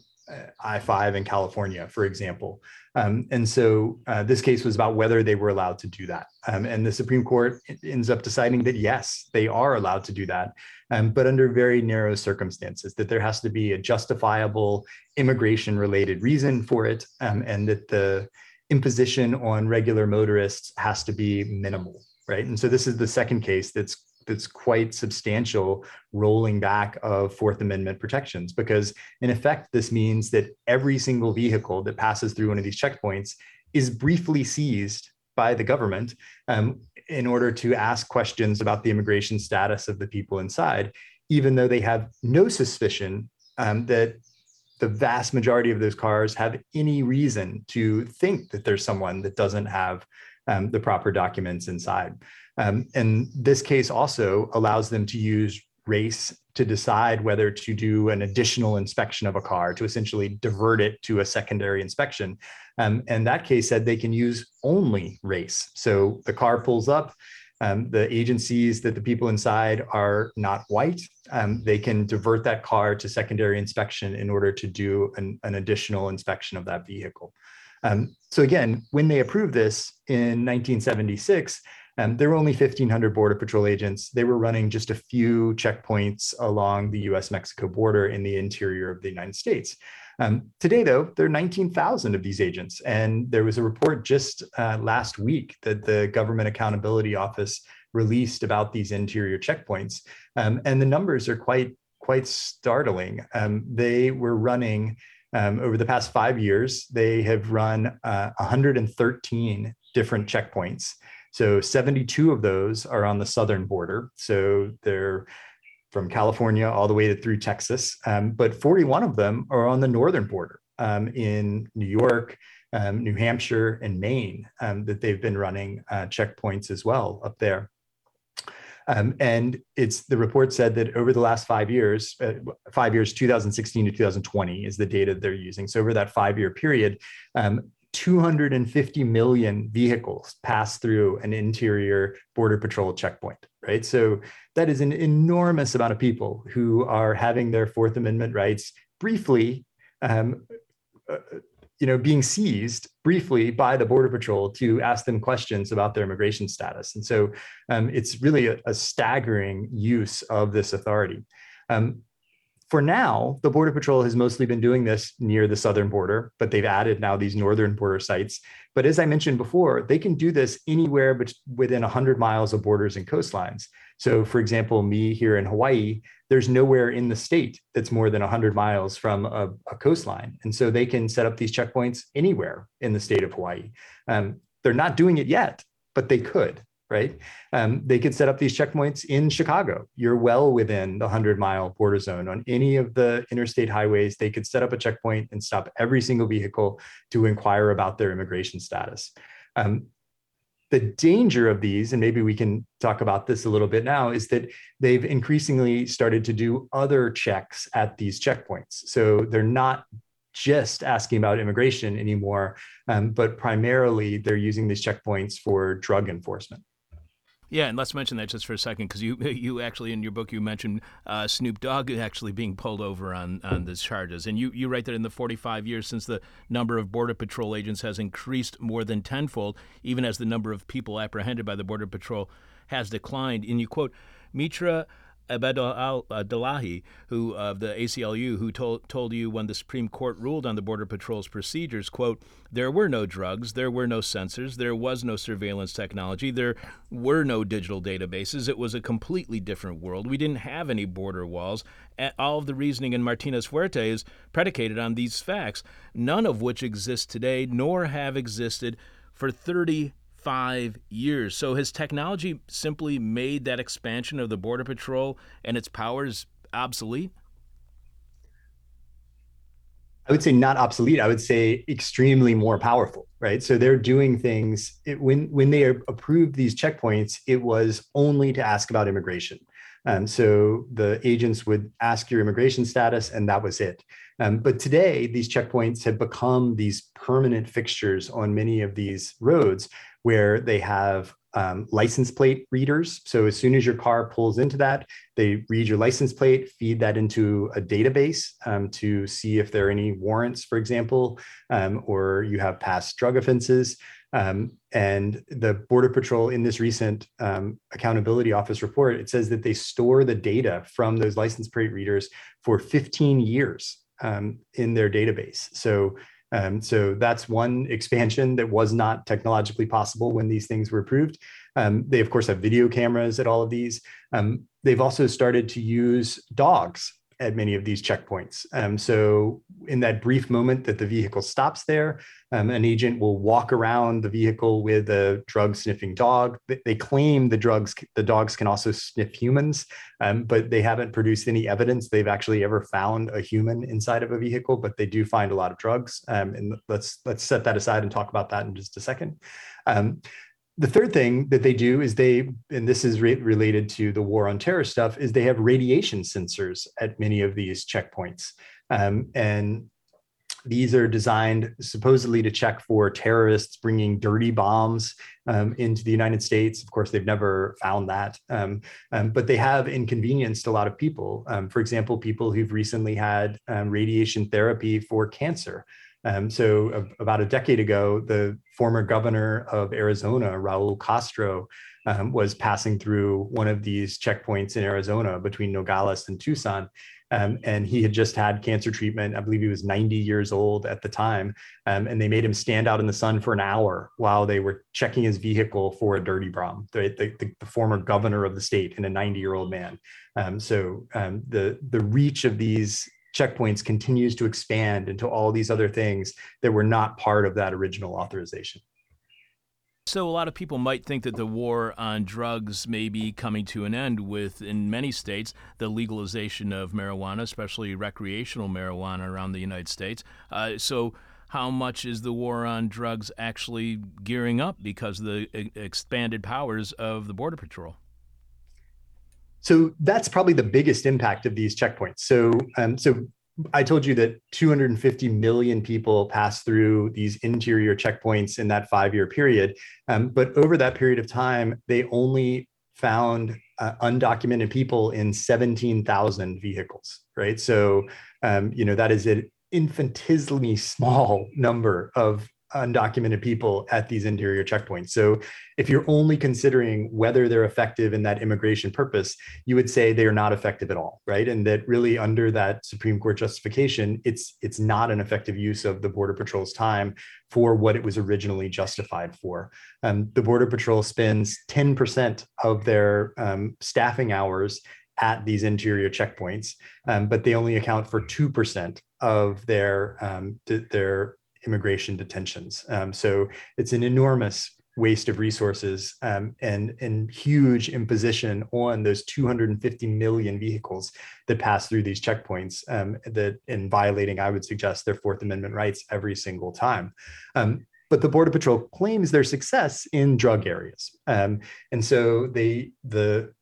I-5 in California, for example. Um, and so uh, this case was about whether they were allowed to do that. Um, and the Supreme Court ends up deciding that yes, they are allowed to do that, um, but under very narrow circumstances, that there has to be a justifiable immigration related reason for it, um, and that the imposition on regular motorists has to be minimal, right? And so this is the second case that's that's quite substantial rolling back of Fourth Amendment protections, because in effect, this means that every single vehicle that passes through one of these checkpoints is briefly seized by the government um, in order to ask questions about the immigration status of the people inside, even though they have no suspicion um, that the vast majority of those cars have any reason to think that there's someone that doesn't have um, the proper documents inside. Um, and this case also allows them to use race to decide whether to do an additional inspection of a car to essentially divert it to a secondary inspection. Um, and that case said they can use only race. So the car pulls up, um, the agencies that the people inside are not white, um, they can divert that car to secondary inspection in order to do an, an additional inspection of that vehicle. Um, so again, when they approved this in 1976, um, there were only 1,500 Border Patrol agents. They were running just a few checkpoints along the US Mexico border in the interior of the United States. Um, today, though, there are 19,000 of these agents. And there was a report just uh, last week that the Government Accountability Office released about these interior checkpoints. Um, and the numbers are quite, quite startling. Um, they were running um, over the past five years, they have run uh, 113 different checkpoints. So 72 of those are on the southern border. So they're from California all the way to, through Texas, um, but 41 of them are on the northern border um, in New York, um, New Hampshire, and Maine um, that they've been running uh, checkpoints as well up there. Um, and it's the report said that over the last five years, uh, five years, 2016 to 2020 is the data they're using. So over that five year period, um, 250 million vehicles pass through an interior border patrol checkpoint right? So that is an enormous amount of people who are having their fourth amendment rights briefly um, uh, you know being seized briefly by the border patrol to ask them questions about their immigration status. And so um, it's really a, a, staggering use of this authority. Um, for now, the Border Patrol has mostly been doing this near the southern border, but they've added now these northern border sites. But as I mentioned before, they can do this anywhere but within 100 miles of borders and coastlines. So, for example, me here in Hawaii, there's nowhere in the state that's more than 100 miles from a, a coastline. And so they can set up these checkpoints anywhere in the state of Hawaii. Um, they're not doing it yet, but they could right? Um, they could set up these checkpoints in Chicago. You're well within the 100 mile border zone on any of the interstate highways. They could set up a checkpoint and stop every single vehicle to inquire about their immigration status. Um, the danger of these, and maybe we can talk about this a little bit now, is that they've increasingly started to do other checks at these checkpoints. So they're not just asking about immigration anymore, um, but primarily they're using these checkpoints for drug enforcement. Yeah, and let's mention that just for a second, because you you actually in your book you mentioned uh, Snoop Dogg actually being pulled over on on these charges, and you you write that in the 45 years since the number of border patrol agents has increased more than tenfold, even as the number of people apprehended by the border patrol has declined. And you quote Mitra Ebadolahi, uh, who of the ACLU, who told told you when the Supreme Court ruled on the Border Patrol's procedures, quote, there were no drugs, there were no sensors, there was no surveillance technology, there were no digital databases. It was a completely different world. We didn't have any border walls. All of the reasoning in Martinez Fuerte is predicated on these facts, none of which exist today, nor have existed for 30 five years. So has technology simply made that expansion of the Border Patrol and its powers obsolete? I would say not obsolete. I would say extremely more powerful, right? So they're doing things it, when when they approved these checkpoints. It was only to ask about immigration. Um, so the agents would ask your immigration status, and that was it. Um, but today, these checkpoints have become these permanent fixtures on many of these roads where they have um, license plate readers. So as soon as your car pulls into that, they read your license plate, feed that into a database um, to see if there are any warrants, for example, um, or you have past drug offenses. Um, and the Border Patrol, in this recent um, Accountability Office report, it says that they store the data from those license plate readers for 15 years um, in their database. So um, so that's one expansion that was not technologically possible when these things were approved. Um, they, of course, have video cameras at all of these. Um, they've also started to use dogs at many of these checkpoints. Um, so, in that brief moment that the vehicle stops there, um, an agent will walk around the vehicle with a drug sniffing dog. They claim the drugs, the dogs can also sniff humans, um, but they haven't produced any evidence they've actually ever found a human inside of a vehicle. But they do find a lot of drugs, um, and let's let's set that aside and talk about that in just a second. The third thing that they do is they, and this is re- related to the war on terror stuff, is they have radiation sensors at many of these checkpoints. Um, and these are designed supposedly to check for terrorists bringing dirty bombs um, into the United States. Of course, they've never found that, um, um, but they have inconvenienced a lot of people. Um, for example, people who've recently had um, radiation therapy for cancer. Um, so, uh, about a decade ago, the former governor of Arizona, Raul Castro, um, was passing through one of these checkpoints in Arizona between Nogales and Tucson. Um, and he had just had cancer treatment. I believe he was 90 years old at the time. Um, and they made him stand out in the sun for an hour while they were checking his vehicle for a dirty bomb, the, the, the former governor of the state and a 90 year old man. Um, so um, the, the reach of these checkpoints continues to expand into all these other things that were not part of that original authorization. So, a lot of people might think that the war on drugs may be coming to an end with, in many states, the legalization of marijuana, especially recreational marijuana around the United States. Uh, so, how much is the war on drugs actually gearing up because of the expanded powers of the Border Patrol? So that's probably the biggest impact of these checkpoints. So, um, so I told you that 250 million people pass through these interior checkpoints in that five-year period, um, but over that period of time, they only found uh, undocumented people in 17,000 vehicles. Right, so um, you know that is an infinitesimally small number of undocumented people at these interior checkpoints. So if you're only considering whether they're effective in that immigration purpose, you would say they are not effective at all, right? And that really under that Supreme Court justification, it's it's not an effective use of the Border Patrol's time for what it was originally justified for. Um, the Border Patrol spends 10% of their um, staffing hours at these interior checkpoints, um, but they only account for 2% of their um, their immigration detentions. Um, so it's an enormous waste of resources um, and, and huge imposition on those 250 million vehicles that pass through these checkpoints um, that in violating, I would suggest, their Fourth Amendment rights every single time. Um, but the Border Patrol claims their success in drug areas. Um, and so they the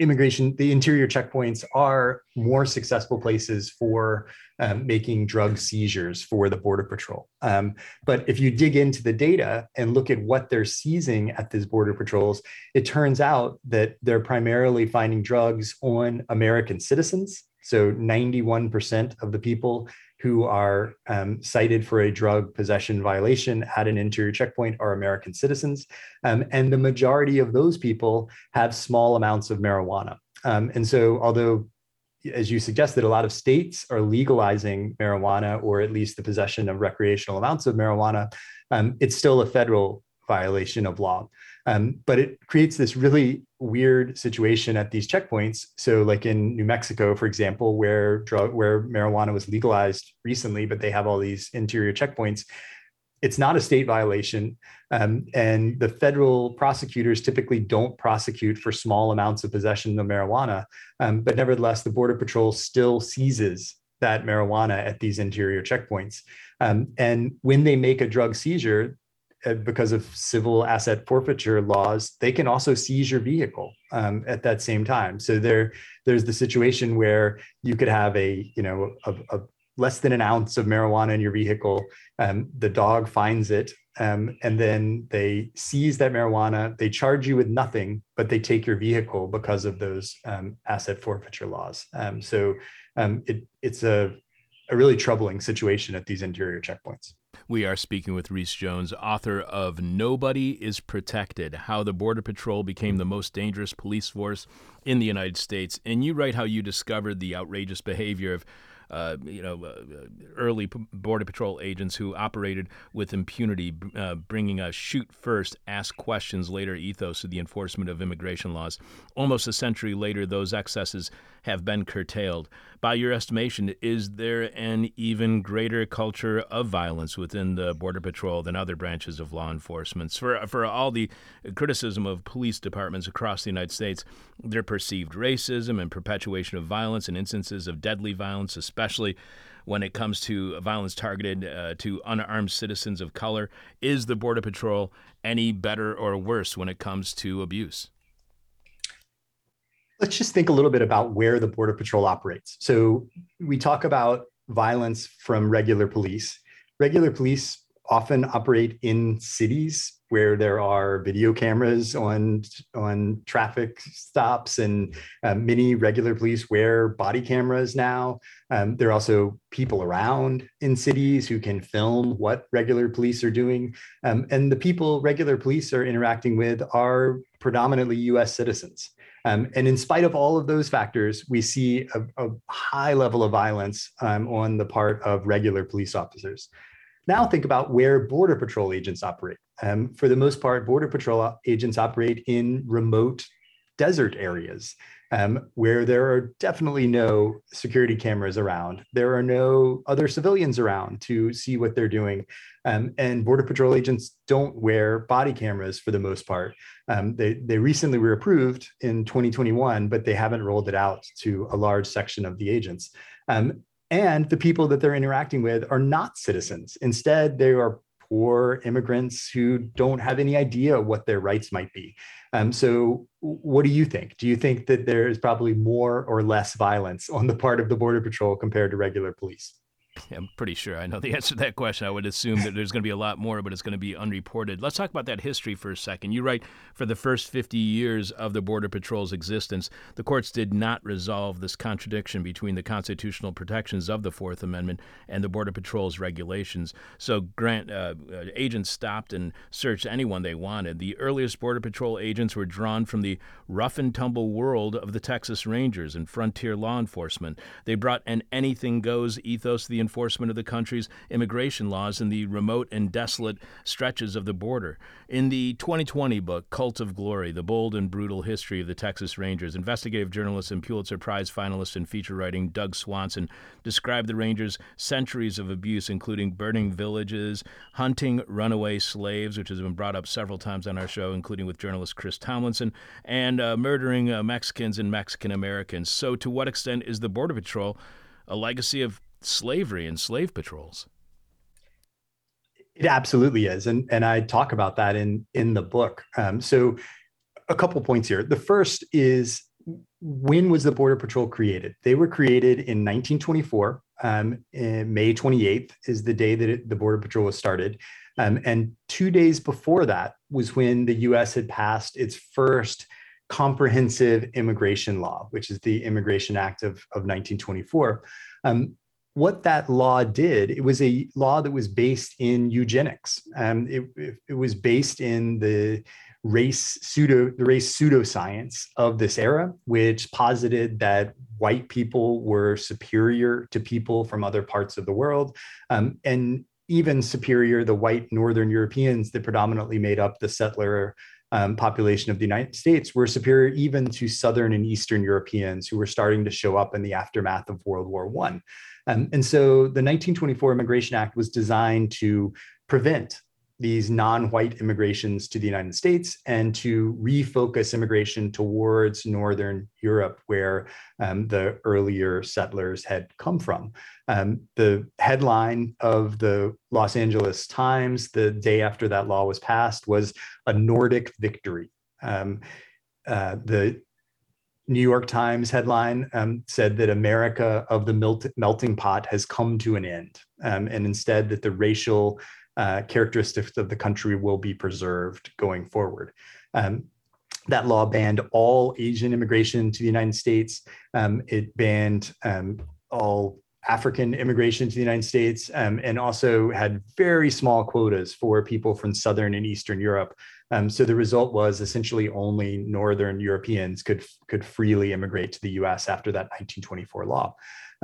immigration, the interior checkpoints are more successful places for um, making drug seizures for the Border Patrol. Um, but if you dig into the data and look at what they're seizing at these Border Patrols, it turns out that they're primarily finding drugs on American citizens. So 91% of the people who are um, cited for a drug possession violation at an interior checkpoint are American citizens. Um, and the majority of those people have small amounts of marijuana. Um, and so, although, as you suggested, a lot of states are legalizing marijuana or at least the possession of recreational amounts of marijuana, um, it's still a federal violation of law. Um, but it creates this really weird situation at these checkpoints. So, like in New Mexico, for example, where drug where marijuana was legalized recently, but they have all these interior checkpoints. It's not a state violation, um, and the federal prosecutors typically don't prosecute for small amounts of possession of marijuana. Um, but nevertheless, the Border Patrol still seizes that marijuana at these interior checkpoints. Um, and when they make a drug seizure, because of civil asset forfeiture laws, they can also seize your vehicle um, at that same time. So there, there's the situation where you could have a, you know, a, a less than an ounce of marijuana in your vehicle. Um, the dog finds it, um, and then they seize that marijuana. They charge you with nothing, but they take your vehicle because of those um, asset forfeiture laws. Um, so um, it, it's a, a really troubling situation at these interior checkpoints. We are speaking with Reece Jones, author of Nobody is Protected How the Border Patrol Became the Most Dangerous Police Force in the United States. And you write how you discovered the outrageous behavior of uh, you know, uh, early Border Patrol agents who operated with impunity, uh, bringing a shoot first, ask questions later ethos to the enforcement of immigration laws. Almost a century later, those excesses have been curtailed. By your estimation, is there an even greater culture of violence within the Border Patrol than other branches of law enforcement? For, for all the criticism of police departments across the United States, their perceived racism and perpetuation of violence and instances of deadly violence, especially when it comes to violence targeted uh, to unarmed citizens of color. Is the Border Patrol any better or worse when it comes to abuse? Let's just think a little bit about where the Border Patrol operates. So we talk about violence from regular police. Regular police often operate in cities where there are video cameras on on traffic stops and uh, many regular police wear body cameras now um, there are also people around in cities who can film what regular police are doing um, and the people regular police are interacting with are predominantly us citizens um, and in spite of all of those factors, we see a, a high level of violence um, on the part of regular police officers. Now think about where Border Patrol agents operate. Um, for the most part, Border Patrol agents operate in remote desert areas um, where there are definitely no security cameras around. There are no other civilians around to see what they're doing. Um, and Border Patrol agents don't wear body cameras for the most part. Um, they, they recently were approved in 2021, but they haven't rolled it out to a large section of the agents. Um, and the people that they're interacting with are not citizens. Instead, they are poor immigrants who don't have any idea what their rights might be. Um, so, what do you think? Do you think that there is probably more or less violence on the part of the Border Patrol compared to regular police? I'm pretty sure I know the answer to that question. I would assume that there's going to be a lot more, but it's going to be unreported. Let's talk about that history for a second. You write for the first 50 years of the Border Patrol's existence, the courts did not resolve this contradiction between the constitutional protections of the Fourth Amendment and the Border Patrol's regulations. So, grant uh, uh, agents stopped and searched anyone they wanted. The earliest Border Patrol agents were drawn from the rough and tumble world of the Texas Rangers and frontier law enforcement. They brought an anything goes ethos to the enforcement of the country's immigration laws in the remote and desolate stretches of the border. In the 2020 book, Cult of Glory The Bold and Brutal History of the Texas Rangers, investigative journalist and Pulitzer Prize finalist in feature writing Doug Swanson described the Rangers' centuries of abuse, including burning villages, hunting runaway slaves, which has been brought up several times on our show, including with journalist Chris Tomlinson, and uh, murdering uh, Mexicans and Mexican Americans. So, to what extent is the Border Patrol a legacy of slavery and slave patrols. It absolutely is, and and I talk about that in in the book. Um, so, a couple points here. The first is when was the Border Patrol created? They were created in 1924. Um, May 28th is the day that it, the Border Patrol was started. Um, and two days before that was when the US had passed its first comprehensive immigration law, which is the Immigration Act of, of 1924. Um, what that law did, it was a law that was based in eugenics. Um, it, it, it was based in the race pseudo the race pseudoscience of this era, which posited that white people were superior to people from other parts of the world, um, and even superior the white Northern Europeans that predominantly made up the settler um, population of the United States were superior even to Southern and Eastern Europeans who were starting to show up in the aftermath of World War One. Um, and so the 1924 Immigration Act was designed to prevent these non-white immigrations to the United States and to refocus immigration towards Northern Europe, where um, the earlier settlers had come from. Um, the headline of the Los Angeles Times the day after that law was passed was a Nordic victory. Um, uh, the New York Times headline um, said that America of the melt- melting pot has come to an end, um, and instead that the racial uh, characteristics of the country will be preserved going forward. Um, that law banned all Asian immigration to the United States. Um, it banned um, all African immigration to the United States um, and also had very small quotas for people from Southern and Eastern Europe. Um, so the result was essentially only Northern Europeans could, could freely immigrate to the US after that 1924 law.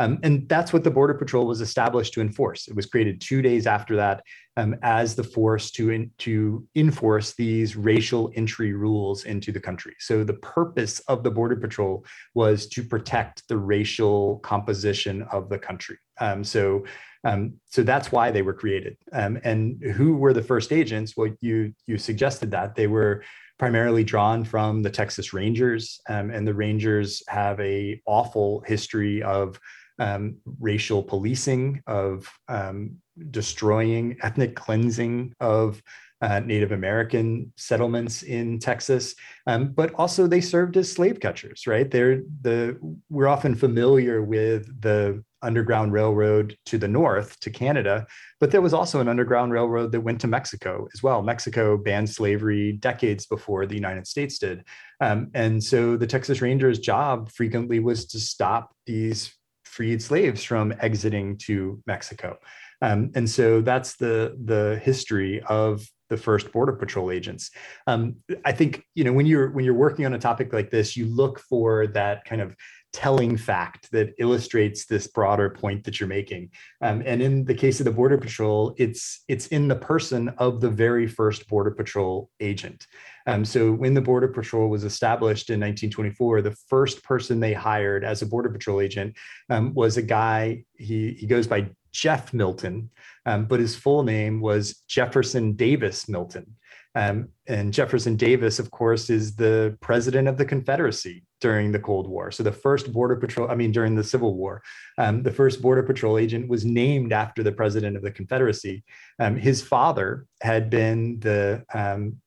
Um, and that's what the Border Patrol was established to enforce. It was created two days after that um, as the force to, in, to enforce these racial entry rules into the country. So the purpose of the Border Patrol was to protect the racial composition of the country. Um, so um, so that's why they were created. Um, and who were the first agents? Well, you you suggested that they were primarily drawn from the Texas Rangers, um, and the Rangers have a awful history of um, racial policing, of um, destroying, ethnic cleansing of uh, Native American settlements in Texas, um, but also they served as slave catchers. Right, they're the we're often familiar with the Underground Railroad to the north to Canada, but there was also an Underground Railroad that went to Mexico as well. Mexico banned slavery decades before the United States did, um, and so the Texas Rangers' job frequently was to stop these freed slaves from exiting to Mexico. Um, and so that's the the history of the first border patrol agents. Um, I think you know when you're when you're working on a topic like this, you look for that kind of telling fact that illustrates this broader point that you're making. Um, and in the case of the Border Patrol, it's it's in the person of the very first Border Patrol agent. Um, so when the Border Patrol was established in 1924, the first person they hired as a Border Patrol agent um, was a guy. He he goes by Jeff Milton, um, but his full name was Jefferson Davis Milton. Um, and Jefferson Davis, of course, is the president of the Confederacy during the Cold War. So the first Border Patrol, I mean, during the Civil War, um, the first Border Patrol agent was named after the president of the Confederacy. Um, his father had been the um,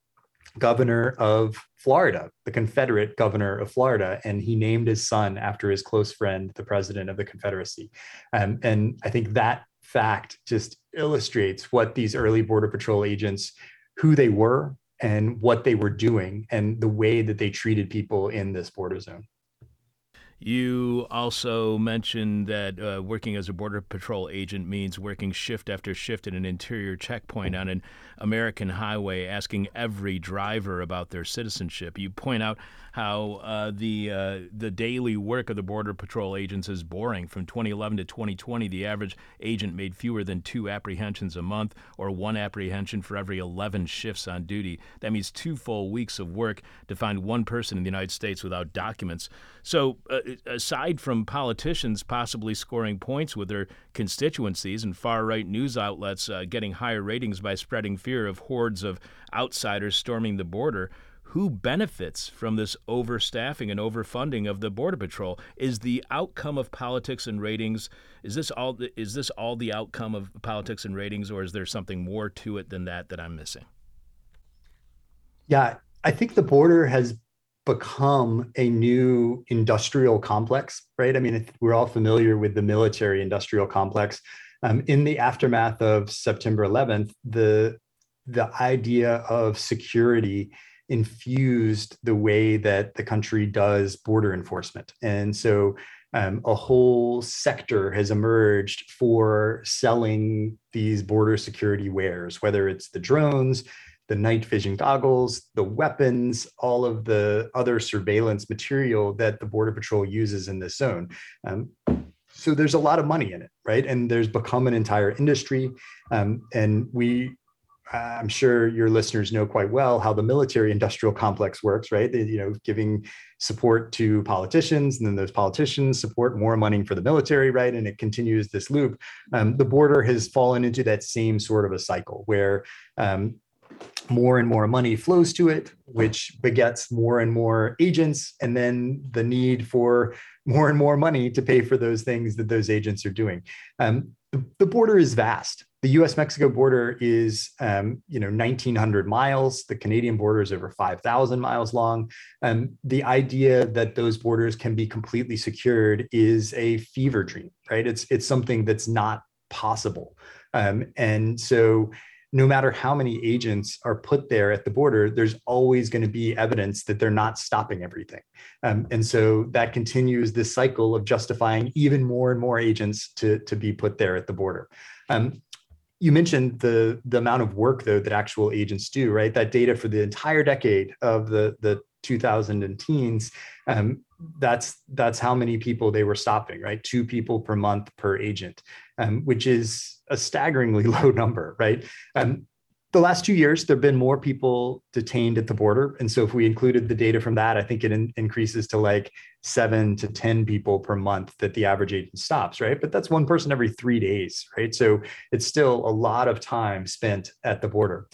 governor of Florida, the Confederate governor of Florida, and he named his son after his close friend, the president of the Confederacy. Um, and I think that fact just illustrates what these early Border Patrol agents who they were and what they were doing and the way that they treated people in this border zone. You also mentioned that uh, working as a Border Patrol agent means working shift after shift at an interior checkpoint on an American highway, asking every driver about their citizenship. You point out how uh, the uh, the daily work of the Border Patrol agents is boring. From 2011 to 2020, the average agent made fewer than two apprehensions a month, or one apprehension for every 11 shifts on duty. That means two full weeks of work to find one person in the United States without documents. So, uh, aside from politicians possibly scoring points with their constituencies and far right news outlets uh, getting higher ratings by spreading fear of hordes of outsiders storming the border, who benefits from this overstaffing and overfunding of the border patrol is the outcome of politics and ratings is this all is this all the outcome of politics and ratings or is there something more to it than that that i'm missing yeah i think the border has become a new industrial complex, right? I mean, we're all familiar with the military industrial complex. Um, in the aftermath of September 11th, the the idea of security infused the way that the country does border enforcement, and so um, a whole sector has emerged for selling these border security wares, whether it's the drones, the night vision goggles, the weapons, all of the other surveillance material that the Border Patrol uses in this zone. Um, so there's a lot of money in it, right? And there's become an entire industry. Um, and we, I'm sure your listeners know quite well how the military industrial complex works, right? They, you know, giving support to politicians, and then those politicians support more money for the military, right? And it continues this loop. Um, the border has fallen into that same sort of a cycle where um, more and more money flows to it, which begets more and more agents, and then the need for more and more money to pay for those things that those agents are doing. Um, the, the, border is vast. The U.S.-Mexico border is, um, you know, 1,900 miles. The Canadian border is over 5,000 miles long. Um, the idea that those borders can be completely secured is a fever dream, right? It's it's something that's not possible, um, and so no matter how many agents are put there at the border, there's always going to be evidence that they're not stopping everything. Um, and so that continues this cycle of justifying even more and more agents to, to be put there at the border. Um, you mentioned the, the amount of work, though, that actual agents do, right? That data for the entire decade of the, the 2000 and teens, um, that's that's how many people they were stopping, right? Two people per month per agent, um, which is a staggeringly low number, right? Um, the last two years, there have been more people detained at the border. And so if we included the data from that, I think it in, increases to like seven to 10 people per month that the average agent stops, right? But that's one person every three days, right? So it's still a lot of time spent at the border.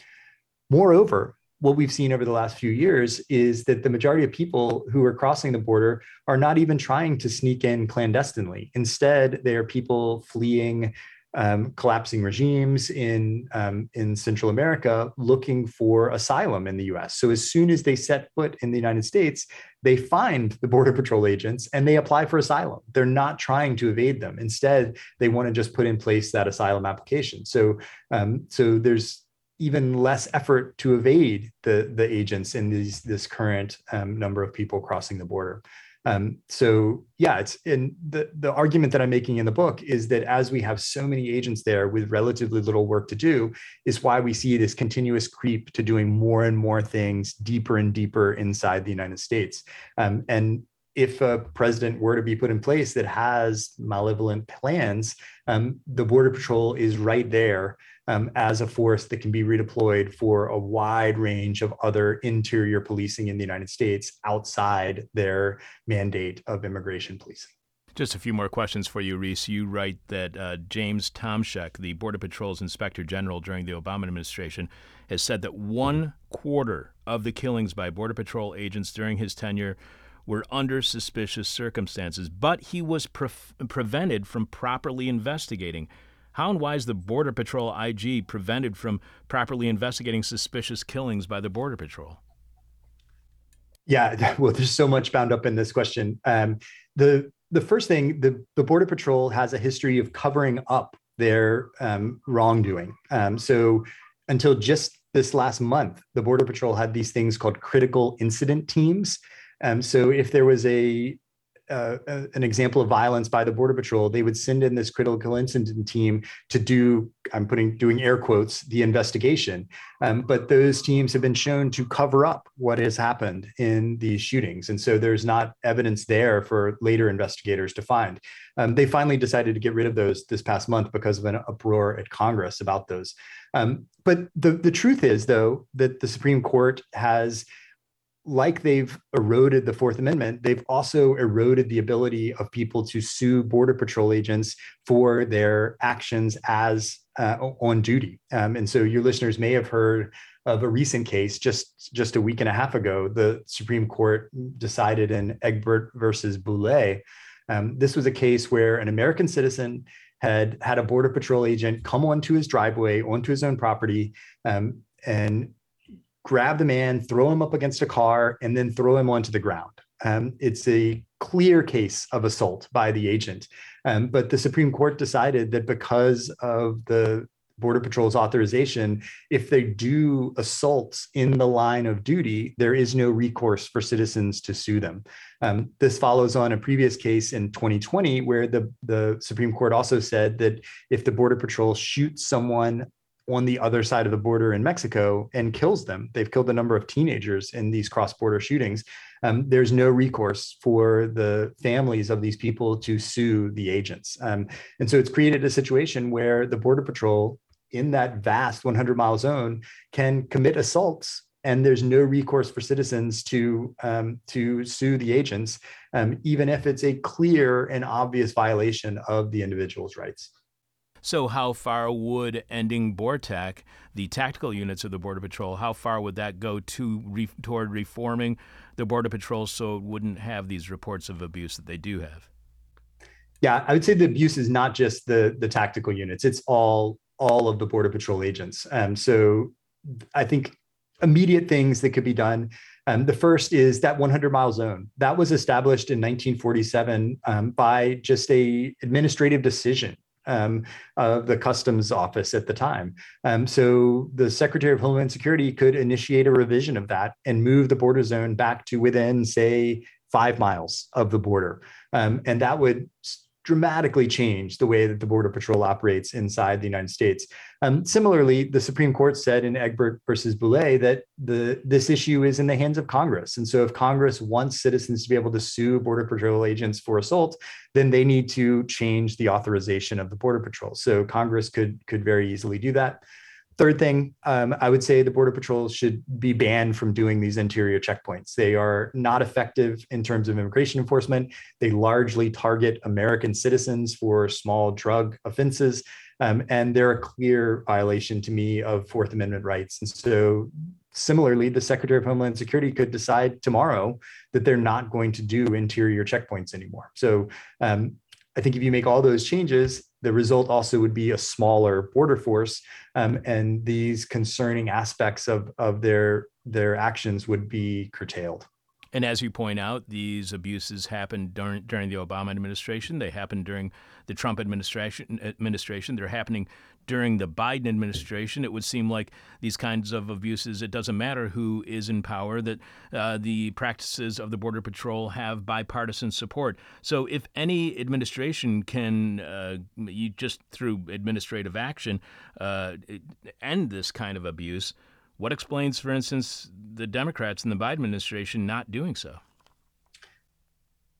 Moreover, what we've seen over the last few years is that the majority of people who are crossing the border are not even trying to sneak in clandestinely. Instead, they are people fleeing um, collapsing regimes in um, in Central America looking for asylum in the U.S. So as soon as they set foot in the United States, they find the border patrol agents and they apply for asylum. They're not trying to evade them. Instead, they want to just put in place that asylum application. So um, so there's even less effort to evade the the agents in these this current um, number of people crossing the border. Um, so yeah, it's in the the argument that I'm making in the book is that as we have so many agents there with relatively little work to do, is why we see this continuous creep to doing more and more things deeper and deeper inside the United States. Um, and if a president were to be put in place that has malevolent plans, um, the Border Patrol is right there um, as a force that can be redeployed for a wide range of other interior policing in the United States outside their mandate of immigration policing. Just a few more questions for you, Reece. You write that uh, James Tomsheck, the Border Patrol's Inspector General during the Obama administration, has said that one quarter of the killings by Border Patrol agents during his tenure were under suspicious circumstances, but he was pre- prevented from properly investigating. How and why is the Border Patrol IG prevented from properly investigating suspicious killings by the Border Patrol? Yeah, well, there's so much bound up in this question. Um, the the first thing, the the Border Patrol has a history of covering up their um, wrongdoing. Um, so until just this last month, the Border Patrol had these things called critical incident teams. Um, so if there was a uh, an example of violence by the border patrol they would send in this critical incident team to do i'm putting doing air quotes the investigation. Um, but those teams have been shown to cover up what has happened in these shootings. And so there's not evidence there for later investigators to find. Um, they finally decided to get rid of those this past month because of an uproar at congress about those. Um, but the, the truth is though that the supreme court has like they've eroded the Fourth Amendment, they've also eroded the ability of people to sue Border Patrol agents for their actions as uh, on duty. Um, and so your listeners may have heard of a recent case just just a week and a half ago. The Supreme Court decided in Egbert versus Boule. Um, this was a case where an American citizen had had a Border Patrol agent come onto his driveway, onto his own property, um, and grab the man, throw him up against a car, and then throw him onto the ground. Um, it's a clear case of assault by the agent. Um, but the Supreme Court decided that because of the Border Patrol's authorization, if they do assaults in the line of duty, there is no recourse for citizens to sue them. Um, this follows on a previous case in 2020 where the, the Supreme Court also said that if the Border Patrol shoots someone on the other side of the border in Mexico and kills them. They've killed a number of teenagers in these cross border shootings. Um, there's no recourse for the families of these people to sue the agents. Um, and so it's created a situation where the Border Patrol in that vast 100 mile zone can commit assaults and there's no recourse for citizens to um, to sue the agents, um, even if it's a clear and obvious violation of the individual's rights. So, how far would ending BORTAC, the tactical units of the Border Patrol, how far would that go to re- toward reforming the Border Patrol so it wouldn't have these reports of abuse that they do have? Yeah, I would say the abuse is not just the the tactical units; it's all all of the Border Patrol agents. Um, so, I think immediate things that could be done. Um, the first is that 100 mile zone that was established in 1947 um, by just a administrative decision um, of the customs office at the time. Um, so the Secretary of Homeland Security could initiate a revision of that and move the border zone back to within, say, five miles of the border. Um, and that would dramatically change the way that the Border Patrol operates inside the United States. Um, similarly, the Supreme Court said in Egbert versus Boule that the this issue is in the hands of Congress. And so if Congress wants citizens to be able to sue Border Patrol agents for assault, then they need to change the authorization of the Border Patrol. So Congress could could very easily do that. Third thing, um, I would say the Border Patrol should be banned from doing these interior checkpoints. They are not effective in terms of immigration enforcement. They largely target American citizens for small drug offenses. Um, and they're a clear violation to me of Fourth Amendment rights. And so, similarly, the Secretary of Homeland Security could decide tomorrow that they're not going to do interior checkpoints anymore. So, um, I think if you make all those changes, the result also would be a smaller border force, um, and these concerning aspects of of their their actions would be curtailed. And as you point out, these abuses happened during, during the Obama administration. They happened during the Trump administration. Administration. They're happening during the Biden administration. It would seem like these kinds of abuses. It doesn't matter who is in power. That uh, the practices of the Border Patrol have bipartisan support. So if any administration can, uh, you just through administrative action, uh, end this kind of abuse what explains, for instance, the Democrats in the Biden administration not doing so?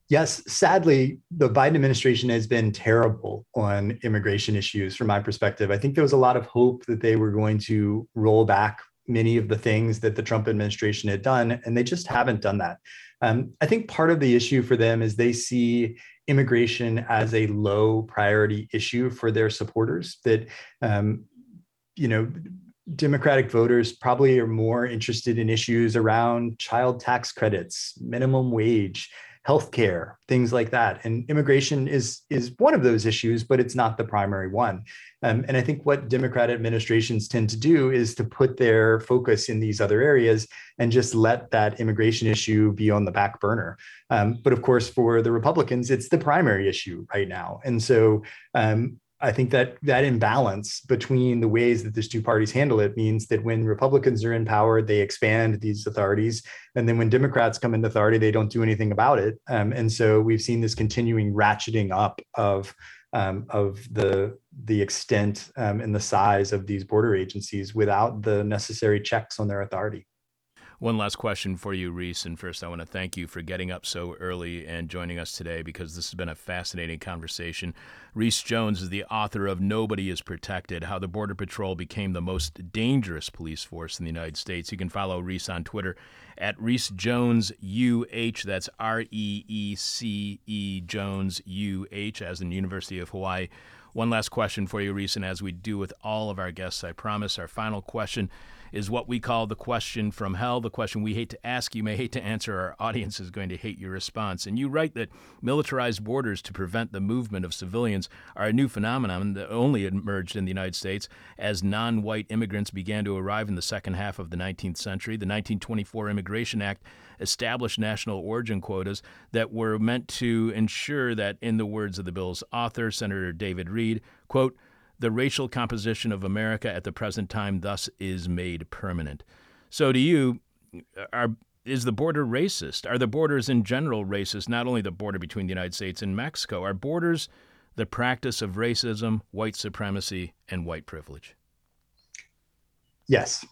Yes, sadly, the Biden administration has been terrible on immigration issues from my perspective. I think there was a lot of hope that they were going to roll back many of the things that the Trump administration had done, and they just haven't done that. Um, I think part of the issue for them is they see immigration as a low priority issue for their supporters. That um, you know Democratic voters probably are more interested in issues around child tax credits, minimum wage, healthcare, things like that. And immigration is is one of those issues, but it's not the primary one. Um, and I think what Democrat administrations tend to do is to put their focus in these other areas and just let that immigration issue be on the back burner. Um, but of course, for the Republicans, it's the primary issue right now. And so um, I think that that imbalance between the ways that these two parties handle it means that when Republicans are in power, they expand these authorities, and then when Democrats come into authority, they don't do anything about it. Um, and so we've seen this continuing ratcheting up of um, of the the extent um, and the size of these border agencies without the necessary checks on their authority. One last question for you, Reece. And first, I want to thank you for getting up so early and joining us today because this has been a fascinating conversation. Reece Jones is the author of Nobody is Protected How the Border Patrol Became the Most Dangerous Police Force in the United States. You can follow Reece on Twitter at Reece Jones UH. That's R E E C E Jones UH, as in University of Hawaii. One last question for you, Reece, and as we do with all of our guests, I promise our final question is what we call the question from hell, the question we hate to ask, you may hate to answer, our audience is going to hate your response. And you write that militarized borders to prevent the movement of civilians are a new phenomenon that only emerged in the United States as non white immigrants began to arrive in the second half of the 19th century. The 1924 Immigration Act established national origin quotas that were meant to ensure that, in the words of the bill's author, Senator David Reed, quote, the racial composition of America at the present time thus is made permanent. So, to you, are is the border racist? Are the borders in general racist? Not only the border between the United States and Mexico. Are borders the practice of racism, white supremacy, and white privilege? Yes.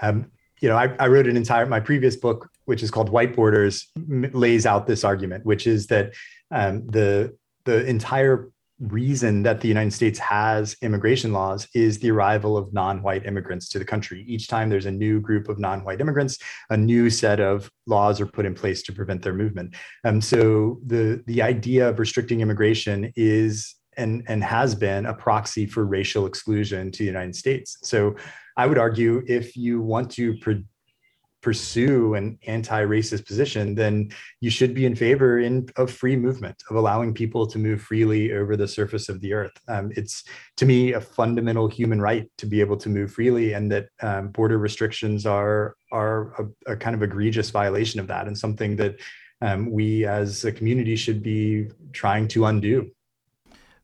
Um, you know, I, I, wrote an entire my previous book, which is called White Borders, m- lays out this argument, which is that um, the the entire reason that the United States has immigration laws is the arrival of non-white immigrants to the country. Each time there's a new group of non-white immigrants, a new set of laws are put in place to prevent their movement. Um, so the the idea of restricting immigration is and and has been a proxy for racial exclusion to the United States. So I would argue if you want to pursue an anti-racist position, then you should be in favor in, of free movement, of allowing people to move freely over the surface of the earth. Um, it's to me a fundamental human right to be able to move freely, and that um, border restrictions are are a, a, kind of egregious violation of that, and something that um, we as a community should be trying to undo.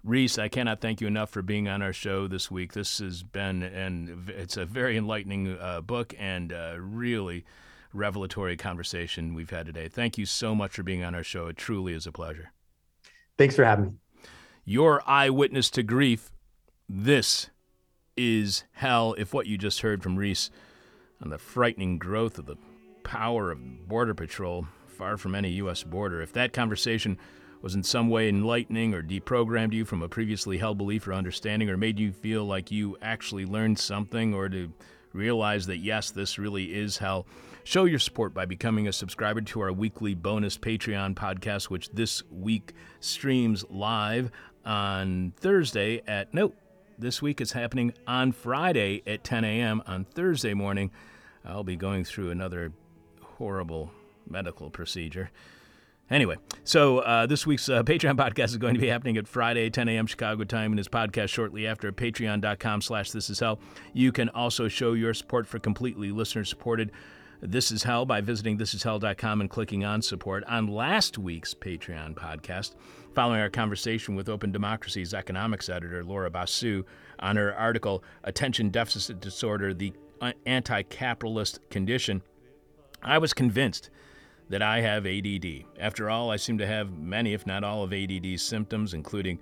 Reece, I cannot thank you enough for being on our show this week. This has been, and it's a very enlightening uh, book and uh, really revelatory conversation we've had today. Thank you so much for being on our show. It truly is a pleasure. Thanks for having me. Your eyewitness to grief. This is hell. If what you just heard from Reece on the frightening growth of the power of Border Patrol far from any U.S. border, if that conversation was in some way enlightening or deprogrammed you from a previously held belief or understanding or made you feel like you actually learned something or to realize that yes, this really is how. show your support by becoming a subscriber to our weekly bonus Patreon podcast, which this week streams live on Thursday at, no, this week is happening on Friday at 10 a.m. On Thursday morning, I'll be going through another horrible medical procedure. Anyway, so uh, this week's uh, Patreon podcast is going to be happening at Friday, 10 a.m. Chicago time, and his podcast shortly after at patreon.com slash this is hell. You can also show your support for completely listener-supported This is Hell by visiting thisishell.com and clicking on support. On last week's Patreon podcast, following our conversation with Open Democracy's economics editor, Laura Basu, on her article, Attention Deficit Disorder, the Anti-Capitalist Condition, I was convinced – that I have ADD. After all, I seem to have many, if not all, of ADD's symptoms, including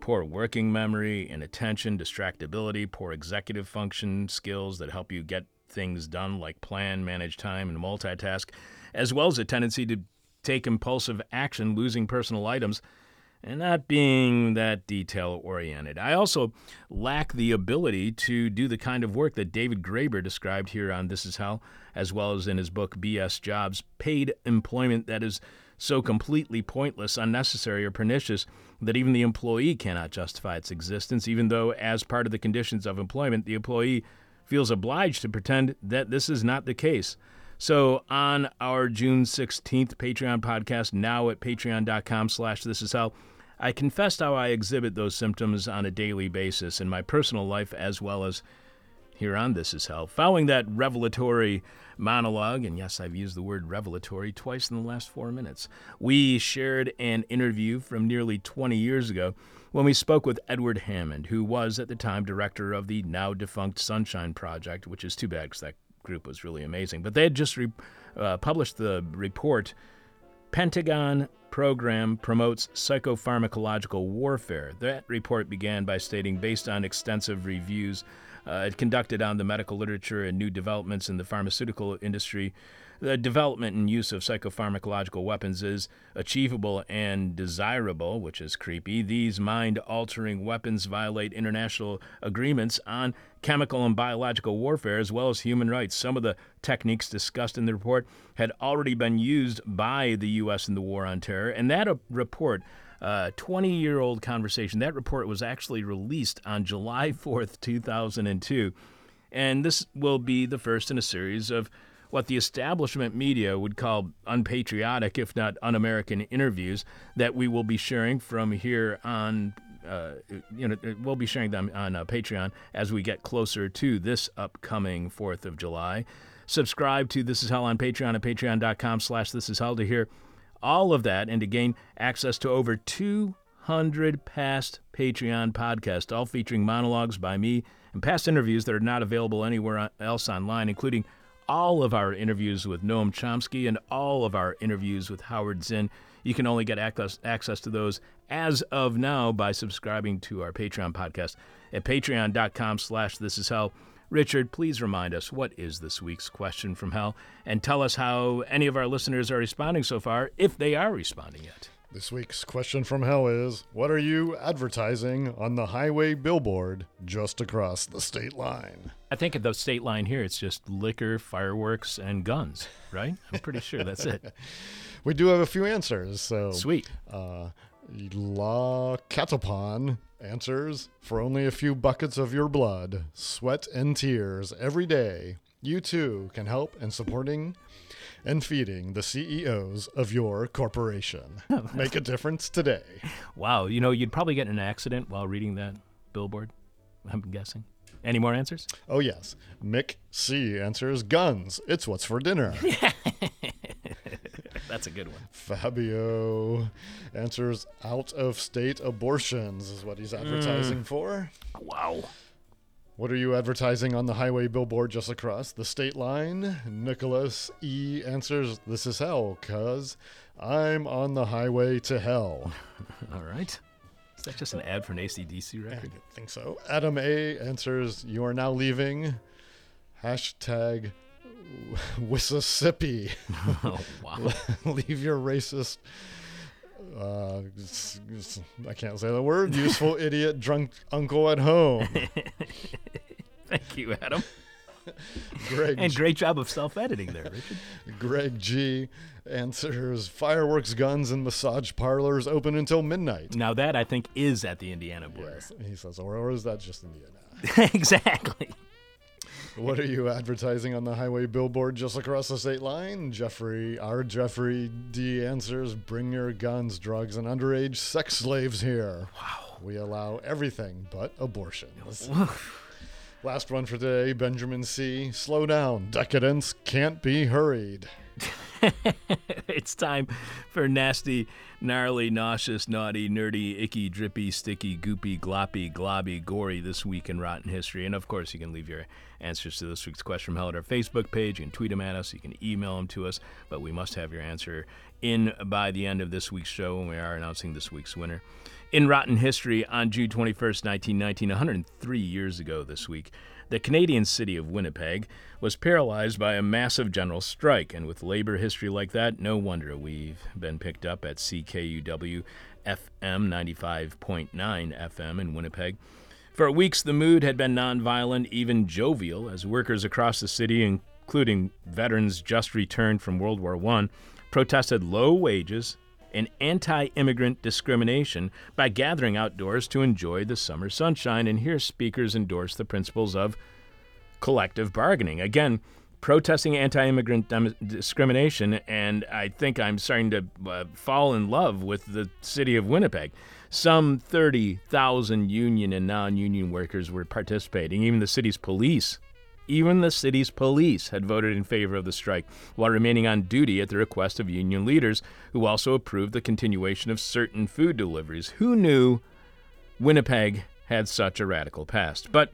poor working memory, inattention, distractibility, poor executive function skills that help you get things done like plan, manage time, and multitask, as well as a tendency to take impulsive action, losing personal items and not being that detail oriented. I also lack the ability to do the kind of work that David Graeber described here on This Is Hell, as well as in his book BS Jobs paid employment that is so completely pointless, unnecessary, or pernicious that even the employee cannot justify its existence, even though, as part of the conditions of employment, the employee feels obliged to pretend that this is not the case. So on our June 16th Patreon podcast, now at patreon.com slash this is hell, I confessed how I exhibit those symptoms on a daily basis in my personal life as well as here on This Is Hell. Following that revelatory monologue, and yes, I've used the word revelatory twice in the last four minutes, we shared an interview from nearly 20 years ago when we spoke with Edward Hammond, who was at the time director of the now defunct Sunshine Project, which is too bad because that group was really amazing. But they had just re- uh, published the report Pentagon Program Promotes Psychopharmacological Warfare. That report began by stating, based on extensive reviews uh, conducted on the medical literature and new developments in the pharmaceutical industry, the development and use of psychopharmacological weapons is achievable and desirable, which is creepy. These mind altering weapons violate international agreements on chemical and biological warfare as well as human rights. Some of the techniques discussed in the report had already been used by the U.S. in the war on terror, and that uh, report. 20 uh, year old conversation. That report was actually released on July 4th, 2002. And this will be the first in a series of what the establishment media would call unpatriotic, if not un American interviews that we will be sharing from here on. Uh, you know, we'll be sharing them on uh, Patreon as we get closer to this upcoming 4th of July. Subscribe to This Is Hell on Patreon at patreon.com slash This Is Hell to hear all of that and to gain access to over 200 past Patreon podcasts, all featuring monologues by me and past interviews that are not available anywhere else online, including all of our interviews with Noam Chomsky and all of our interviews with Howard Zinn. You can only get access, access to those as of now by subscribing to our Patreon podcast at patreon.com slash this is hell. Richard, please remind us what is this week's question from hell and tell us how any of our listeners are responding so far, if they are responding yet. This week's question from hell is What are you advertising on the highway billboard just across the state line? I think at the state line here, it's just liquor, fireworks, and guns, right? I'm pretty sure that's it. We do have a few answers. So Sweet. Uh, La Catapon answers For only a few buckets of your blood, sweat, and tears every day, you too can help in supporting and feeding the CEOs of your corporation. Make a difference today. Wow. You know, you'd probably get in an accident while reading that billboard, I'm guessing. Any more answers? Oh, yes. Mick C answers Guns. It's what's for dinner. That's a good one. Fabio answers Out of state abortions is what he's advertising hmm. for. Wow. What are you advertising on the highway billboard just across the state line? Nicholas E answers, This is hell, cuz I'm on the highway to hell. All right. Is that just an ad for an ACDC record? I record? think so. Adam A answers, You are now leaving. Hashtag Mississippi. oh, wow. Leave your racist. Uh, I can't say the word. Useful idiot drunk uncle at home. Thank you, Adam. Greg And great job of self editing there, Richard. Greg G answers fireworks, guns, and massage parlors open until midnight. Now, that I think is at the Indiana border. Yes, he says, or, or is that just Indiana? exactly. What are you advertising on the highway billboard just across the state line? Jeffrey, our Jeffrey D answers, bring your guns, drugs, and underage sex slaves here. Wow. We allow everything but abortions. Last one for today, Benjamin C. Slow down. Decadence can't be hurried. it's time for nasty, gnarly, nauseous, naughty, nerdy, icky, drippy, sticky, goopy, gloppy, globby, gory this week in Rotten History. And of course, you can leave your answers to this week's question from hell at our Facebook page. You can tweet them at us. You can email them to us. But we must have your answer in by the end of this week's show when we are announcing this week's winner. In Rotten History, on June 21st, 1919, 103 years ago this week, the Canadian city of Winnipeg was paralyzed by a massive general strike, and with labor history like that, no wonder we've been picked up at CKUW FM 95.9 FM in Winnipeg. For weeks, the mood had been nonviolent, even jovial, as workers across the city, including veterans just returned from World War I, protested low wages and anti immigrant discrimination by gathering outdoors to enjoy the summer sunshine. And here, speakers endorse the principles of collective bargaining. Again, protesting anti immigrant dem- discrimination, and I think I'm starting to uh, fall in love with the city of Winnipeg. Some 30,000 union and non union workers were participating, even the city's police. Even the city's police had voted in favor of the strike while remaining on duty at the request of union leaders, who also approved the continuation of certain food deliveries. Who knew Winnipeg had such a radical past? But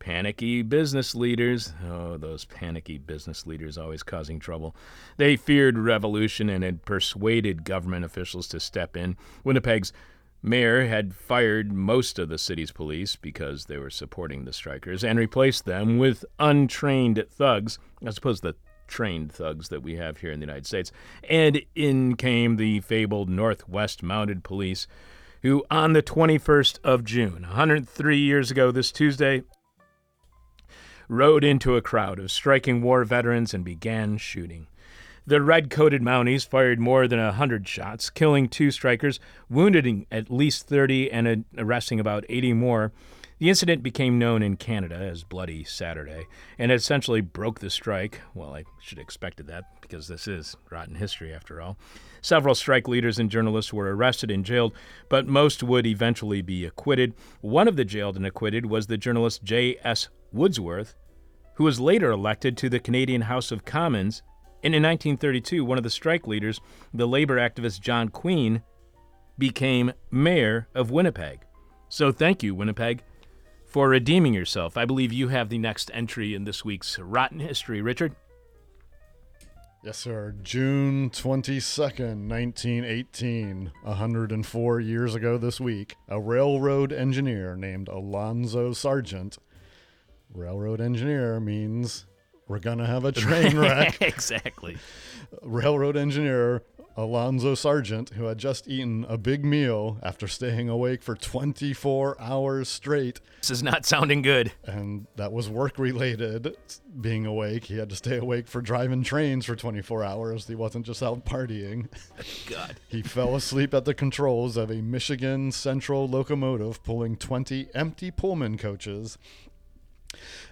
panicky business leaders, oh, those panicky business leaders always causing trouble. They feared revolution and had persuaded government officials to step in. Winnipeg's mayor had fired most of the city's police because they were supporting the strikers and replaced them with untrained thugs, as opposed to the trained thugs that we have here in the United States. And in came the fabled Northwest Mounted Police, who on the 21st of June, 103 years ago this Tuesday, rode into a crowd of striking war veterans and began shooting. The red coated Mounties fired more than a hundred shots, killing two strikers, wounding at least 30, and arresting about 80 more. The incident became known in Canada as Bloody Saturday, and essentially broke the strike. Well, I should have expected that because this is rotten history after all. Several strike leaders and journalists were arrested and jailed, but most would eventually be acquitted. One of the jailed and acquitted was the journalist J.S. Woodsworth, who was later elected to the Canadian House of Commons. And in 1932, one of the strike leaders, the labor activist John Queen, became mayor of Winnipeg. So thank you, Winnipeg, for redeeming yourself. I believe you have the next entry in this week's Rotten History, Richard. Yes, sir. June 22nd, 1918, 104 years ago this week, a railroad engineer named Alonzo Sargent. Railroad engineer means we're going to have a train wreck. exactly. railroad engineer Alonzo Sargent, who had just eaten a big meal after staying awake for 24 hours straight, This is not sounding good. and that was work related. Being awake, he had to stay awake for driving trains for 24 hours. He wasn't just out partying. God. He fell asleep at the controls of a Michigan Central locomotive pulling 20 empty Pullman coaches.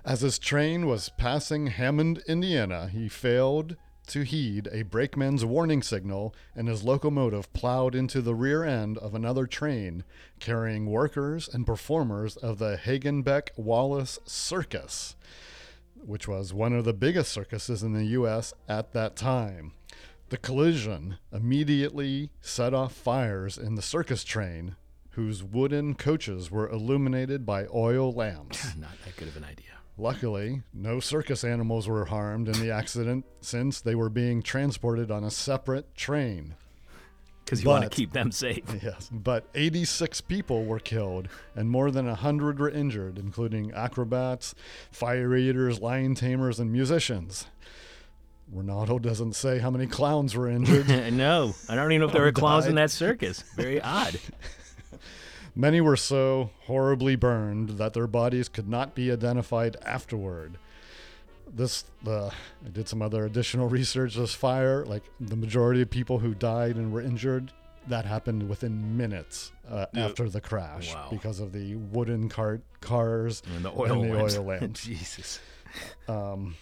As his train was passing Hammond, Indiana, he failed to heed a brakeman's warning signal and his locomotive plowed into the rear end of another train carrying workers and performers of the Hagenbeck Wallace Circus, which was one of the biggest circuses in the U.S. at that time. The collision immediately set off fires in the circus train, whose wooden coaches were illuminated by oil lamps. Not that good of an idea. Luckily, no circus animals were harmed in the accident since they were being transported on a separate train. Because you want to keep them safe. Yes, but 86 people were killed and more than 100 were injured, including acrobats, fire eaters, lion tamers, and musicians. Ronaldo doesn't say how many clowns were injured. no, I don't even know if there were clowns in that circus. Very odd. Many were so horribly burned that their bodies could not be identified afterward. This, uh, I did some other additional research. This fire, like the majority of people who died and were injured, that happened within minutes uh, Yeah. after the crash Wow. because of the wooden cart cars And the oil and the lamps. oil lamps. Jesus. Um,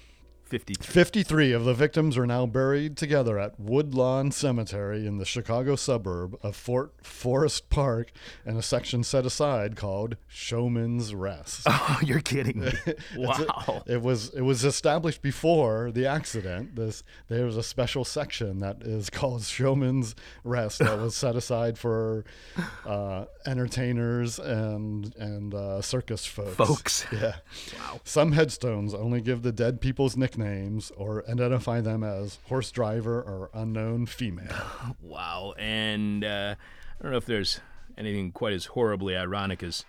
53. 53 of the victims are now buried together at Woodlawn Cemetery in the Chicago suburb of Fort Forest Park in a section set aside called Showman's Rest. Oh, you're kidding me. It's a- Wow. it was it was established before the accident. This there was a special section that is called Showman's Rest that was set aside for uh, entertainers and and uh, circus folks. Folks. Yeah. Wow. Some headstones only give the dead people's nicknames or identify them as horse driver or unknown female. Wow. And uh, I don't know if there's anything quite as horribly ironic as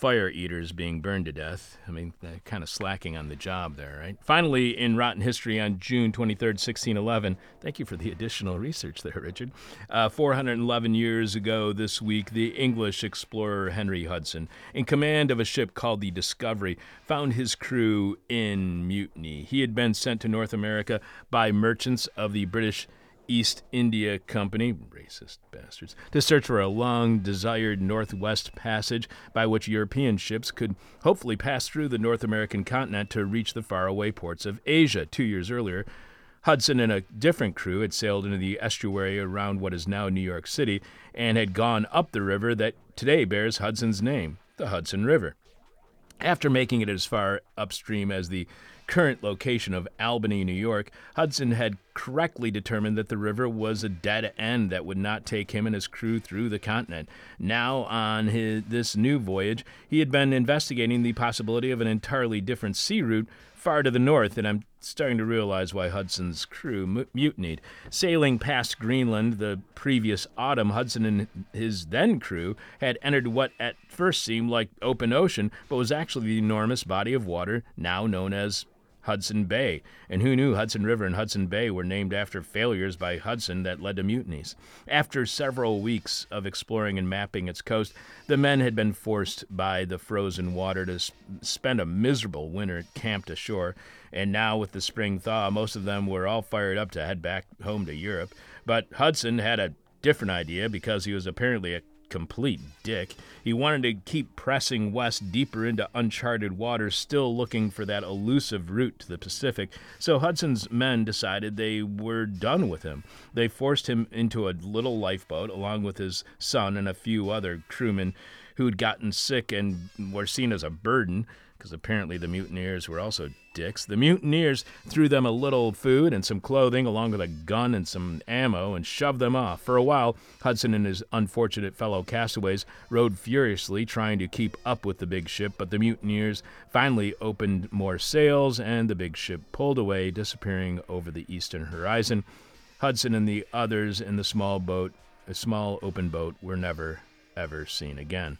fire eaters being burned to death. I mean, kind of slacking on the job there, right? Finally, in Rotten History on June 23rd, 1611, thank you for the additional research there, Richard. Uh, 411 years ago this week, the English explorer Henry Hudson, in command of a ship called the Discovery, found his crew in mutiny. He had been sent to North America by merchants of the British East India Company, racist bastards, to search for a long desired northwest passage by which European ships could hopefully pass through the North American continent to reach the faraway ports of Asia. Two years earlier, Hudson and a different crew had sailed into the estuary around what is now New York City and had gone up the river that today bears Hudson's name, the Hudson River. After making it as far upstream as the current location of Albany, New York, Hudson had correctly determined that the river was a dead end that would not take him and his crew through the continent. Now, on his, this new voyage, he had been investigating the possibility of an entirely different sea route far to the north, and I'm starting to realize why Hudson's crew mu- mutinied. Sailing past Greenland the previous autumn, Hudson and his then crew had entered what at first seemed like open ocean, but was actually the enormous body of water now known as Hudson Bay. And who knew Hudson River and Hudson Bay were named after failures by Hudson that led to mutinies? After several weeks of exploring and mapping its coast, the men had been forced by the frozen water to spend a miserable winter camped ashore. And now, with the spring thaw, most of them were all fired up to head back home to Europe. But Hudson had a different idea because he was apparently a complete dick. He wanted to keep pressing west deeper into uncharted waters, still looking for that elusive route to the Pacific. So Hudson's men decided they were done with him. They forced him into a little lifeboat along with his son and a few other crewmen who'd gotten sick and were seen as a burden because apparently the mutineers were also dicks. The mutineers threw them a little food and some clothing, along with a gun and some ammo, and shoved them off. For a while, Hudson and his unfortunate fellow castaways rowed furiously, trying to keep up with the big ship, but the mutineers finally opened more sails, and the big ship pulled away, disappearing over the eastern horizon. Hudson and the others in the small boat, a small open boat, were never, ever seen again.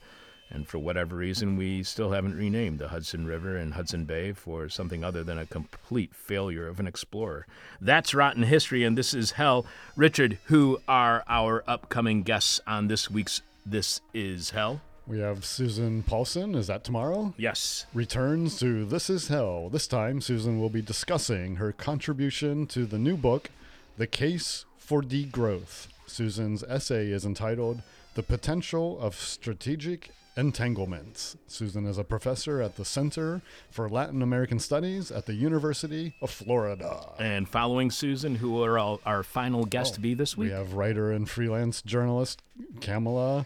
And for whatever reason, we still haven't renamed the Hudson River and Hudson Bay for something other than a complete failure of an explorer. That's Rotten History, and this is Hell. Richard, who are our upcoming guests on this week's This Is Hell? We have Susan Paulson. Is that tomorrow? Yes. Returns to This Is Hell. This time, Susan will be discussing her contribution to the new book, The Case for Degrowth. Susan's essay is entitled The Potential of Strategic Entanglements. Susan is a professor at the Center for Latin American Studies at the University of Florida. And following Susan, who are all our final guest to be this week? We have writer and freelance journalist Kamala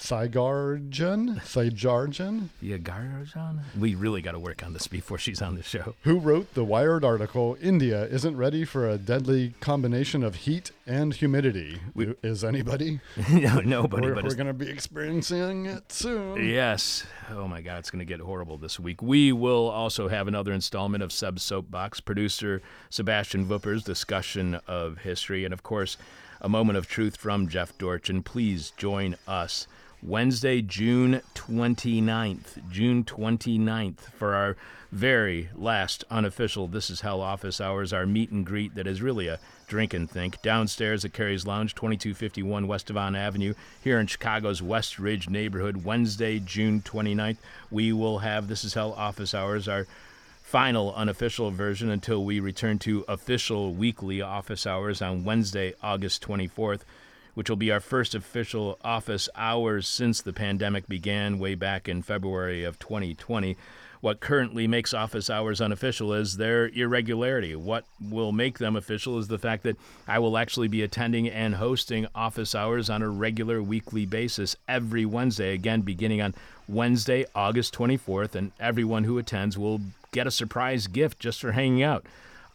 Thigarjan, Thigarjan, Yeah, Garjan? We really got to work on this before she's on the show. who wrote the Wired article India isn't ready for a deadly combination of heat and humidity. is anybody? no, nobody, we're but we're going to be experiencing it soon. Yes. Oh my God, it's going to get horrible this week. We will also have another installment of Sub Soapbox, producer Sebastian Vupper's discussion of history, and of course, a moment of truth from Jeff Dorchen. Please join us Wednesday, June 29th, June 29th, for our very last unofficial This Is Hell office hours, our meet and greet that is really a drink and think. Downstairs at Cary's Lounge, 2251 West Devon Avenue, here in Chicago's West Ridge neighborhood. Wednesday, June 29th, we will have This Is Hell office hours, our final unofficial version until we return to official weekly office hours on Wednesday, August 24th, which will be our first official office hours since the pandemic began way back in February of 2020. What currently makes office hours unofficial is their irregularity. What will make them official is the fact that I will actually be attending and hosting office hours on a regular weekly basis every Wednesday, again, beginning on Wednesday, August 24th, and everyone who attends will get a surprise gift just for hanging out.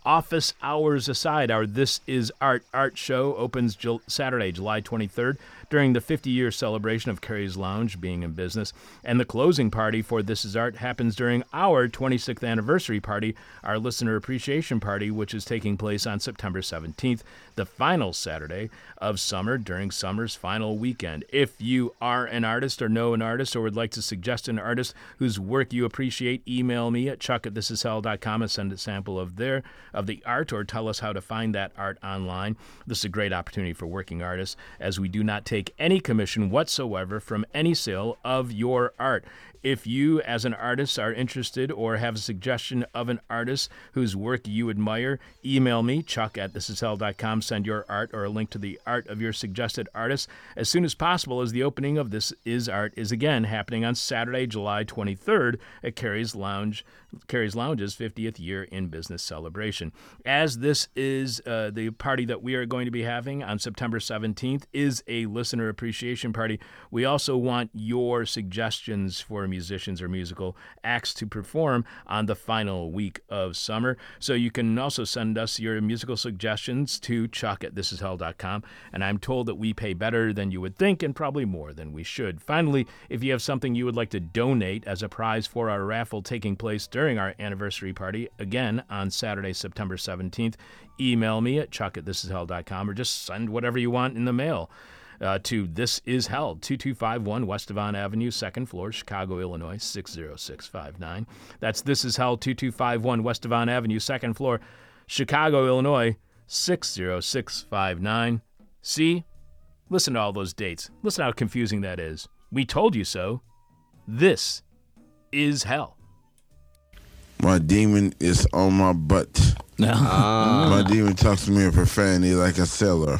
Office hours aside, our This Is Art art show opens Jul- Saturday, July 23rd during the 50 year celebration of Cary's Lounge being in business. And the closing party for This Is Art happens during our 26th anniversary party, our listener appreciation party, which is taking place on September 17th, the final Saturday of summer during summer's final weekend. If you are an artist or know an artist or would like to suggest an artist whose work you appreciate, email me at chuck at thisishell.com and send a sample of their of the art or tell us how to find that art online. This is a great opportunity for working artists as we do not take any commission whatsoever from any sale of your art. If you, as an artist, are interested or have a suggestion of an artist whose work you admire, email me, chuck at thisishell.com. Send your art or a link to the art of your suggested artist as soon as possible, as the opening of This Is Art is again happening on Saturday, July 23rd at Cary's Lounge, Cary's Lounge's 50th year in business celebration. As this is uh, the party that we are going to be having on September 17th is a listener appreciation party. We also want your suggestions for musicians or musical acts to perform on the final week of summer. So you can also send us your musical suggestions to chuck at thisishell.com. And I'm told that we pay better than you would think and probably more than we should. Finally, if you have something you would like to donate as a prize for our raffle taking place during our anniversary party, again on Saturday, September 17th, email me at chuck at thisishell.com or just send whatever you want in the mail uh, to This Is Hell, 2251 West Devon Avenue, second floor, Chicago, Illinois, 60659. That's This Is Hell, 2251 West Devon Avenue, second floor, Chicago, Illinois, 60659. See? Listen to all those dates. Listen how confusing that is. We told you so. This is hell. My demon is on my butt. My demon talks to me in profanity like a sailor.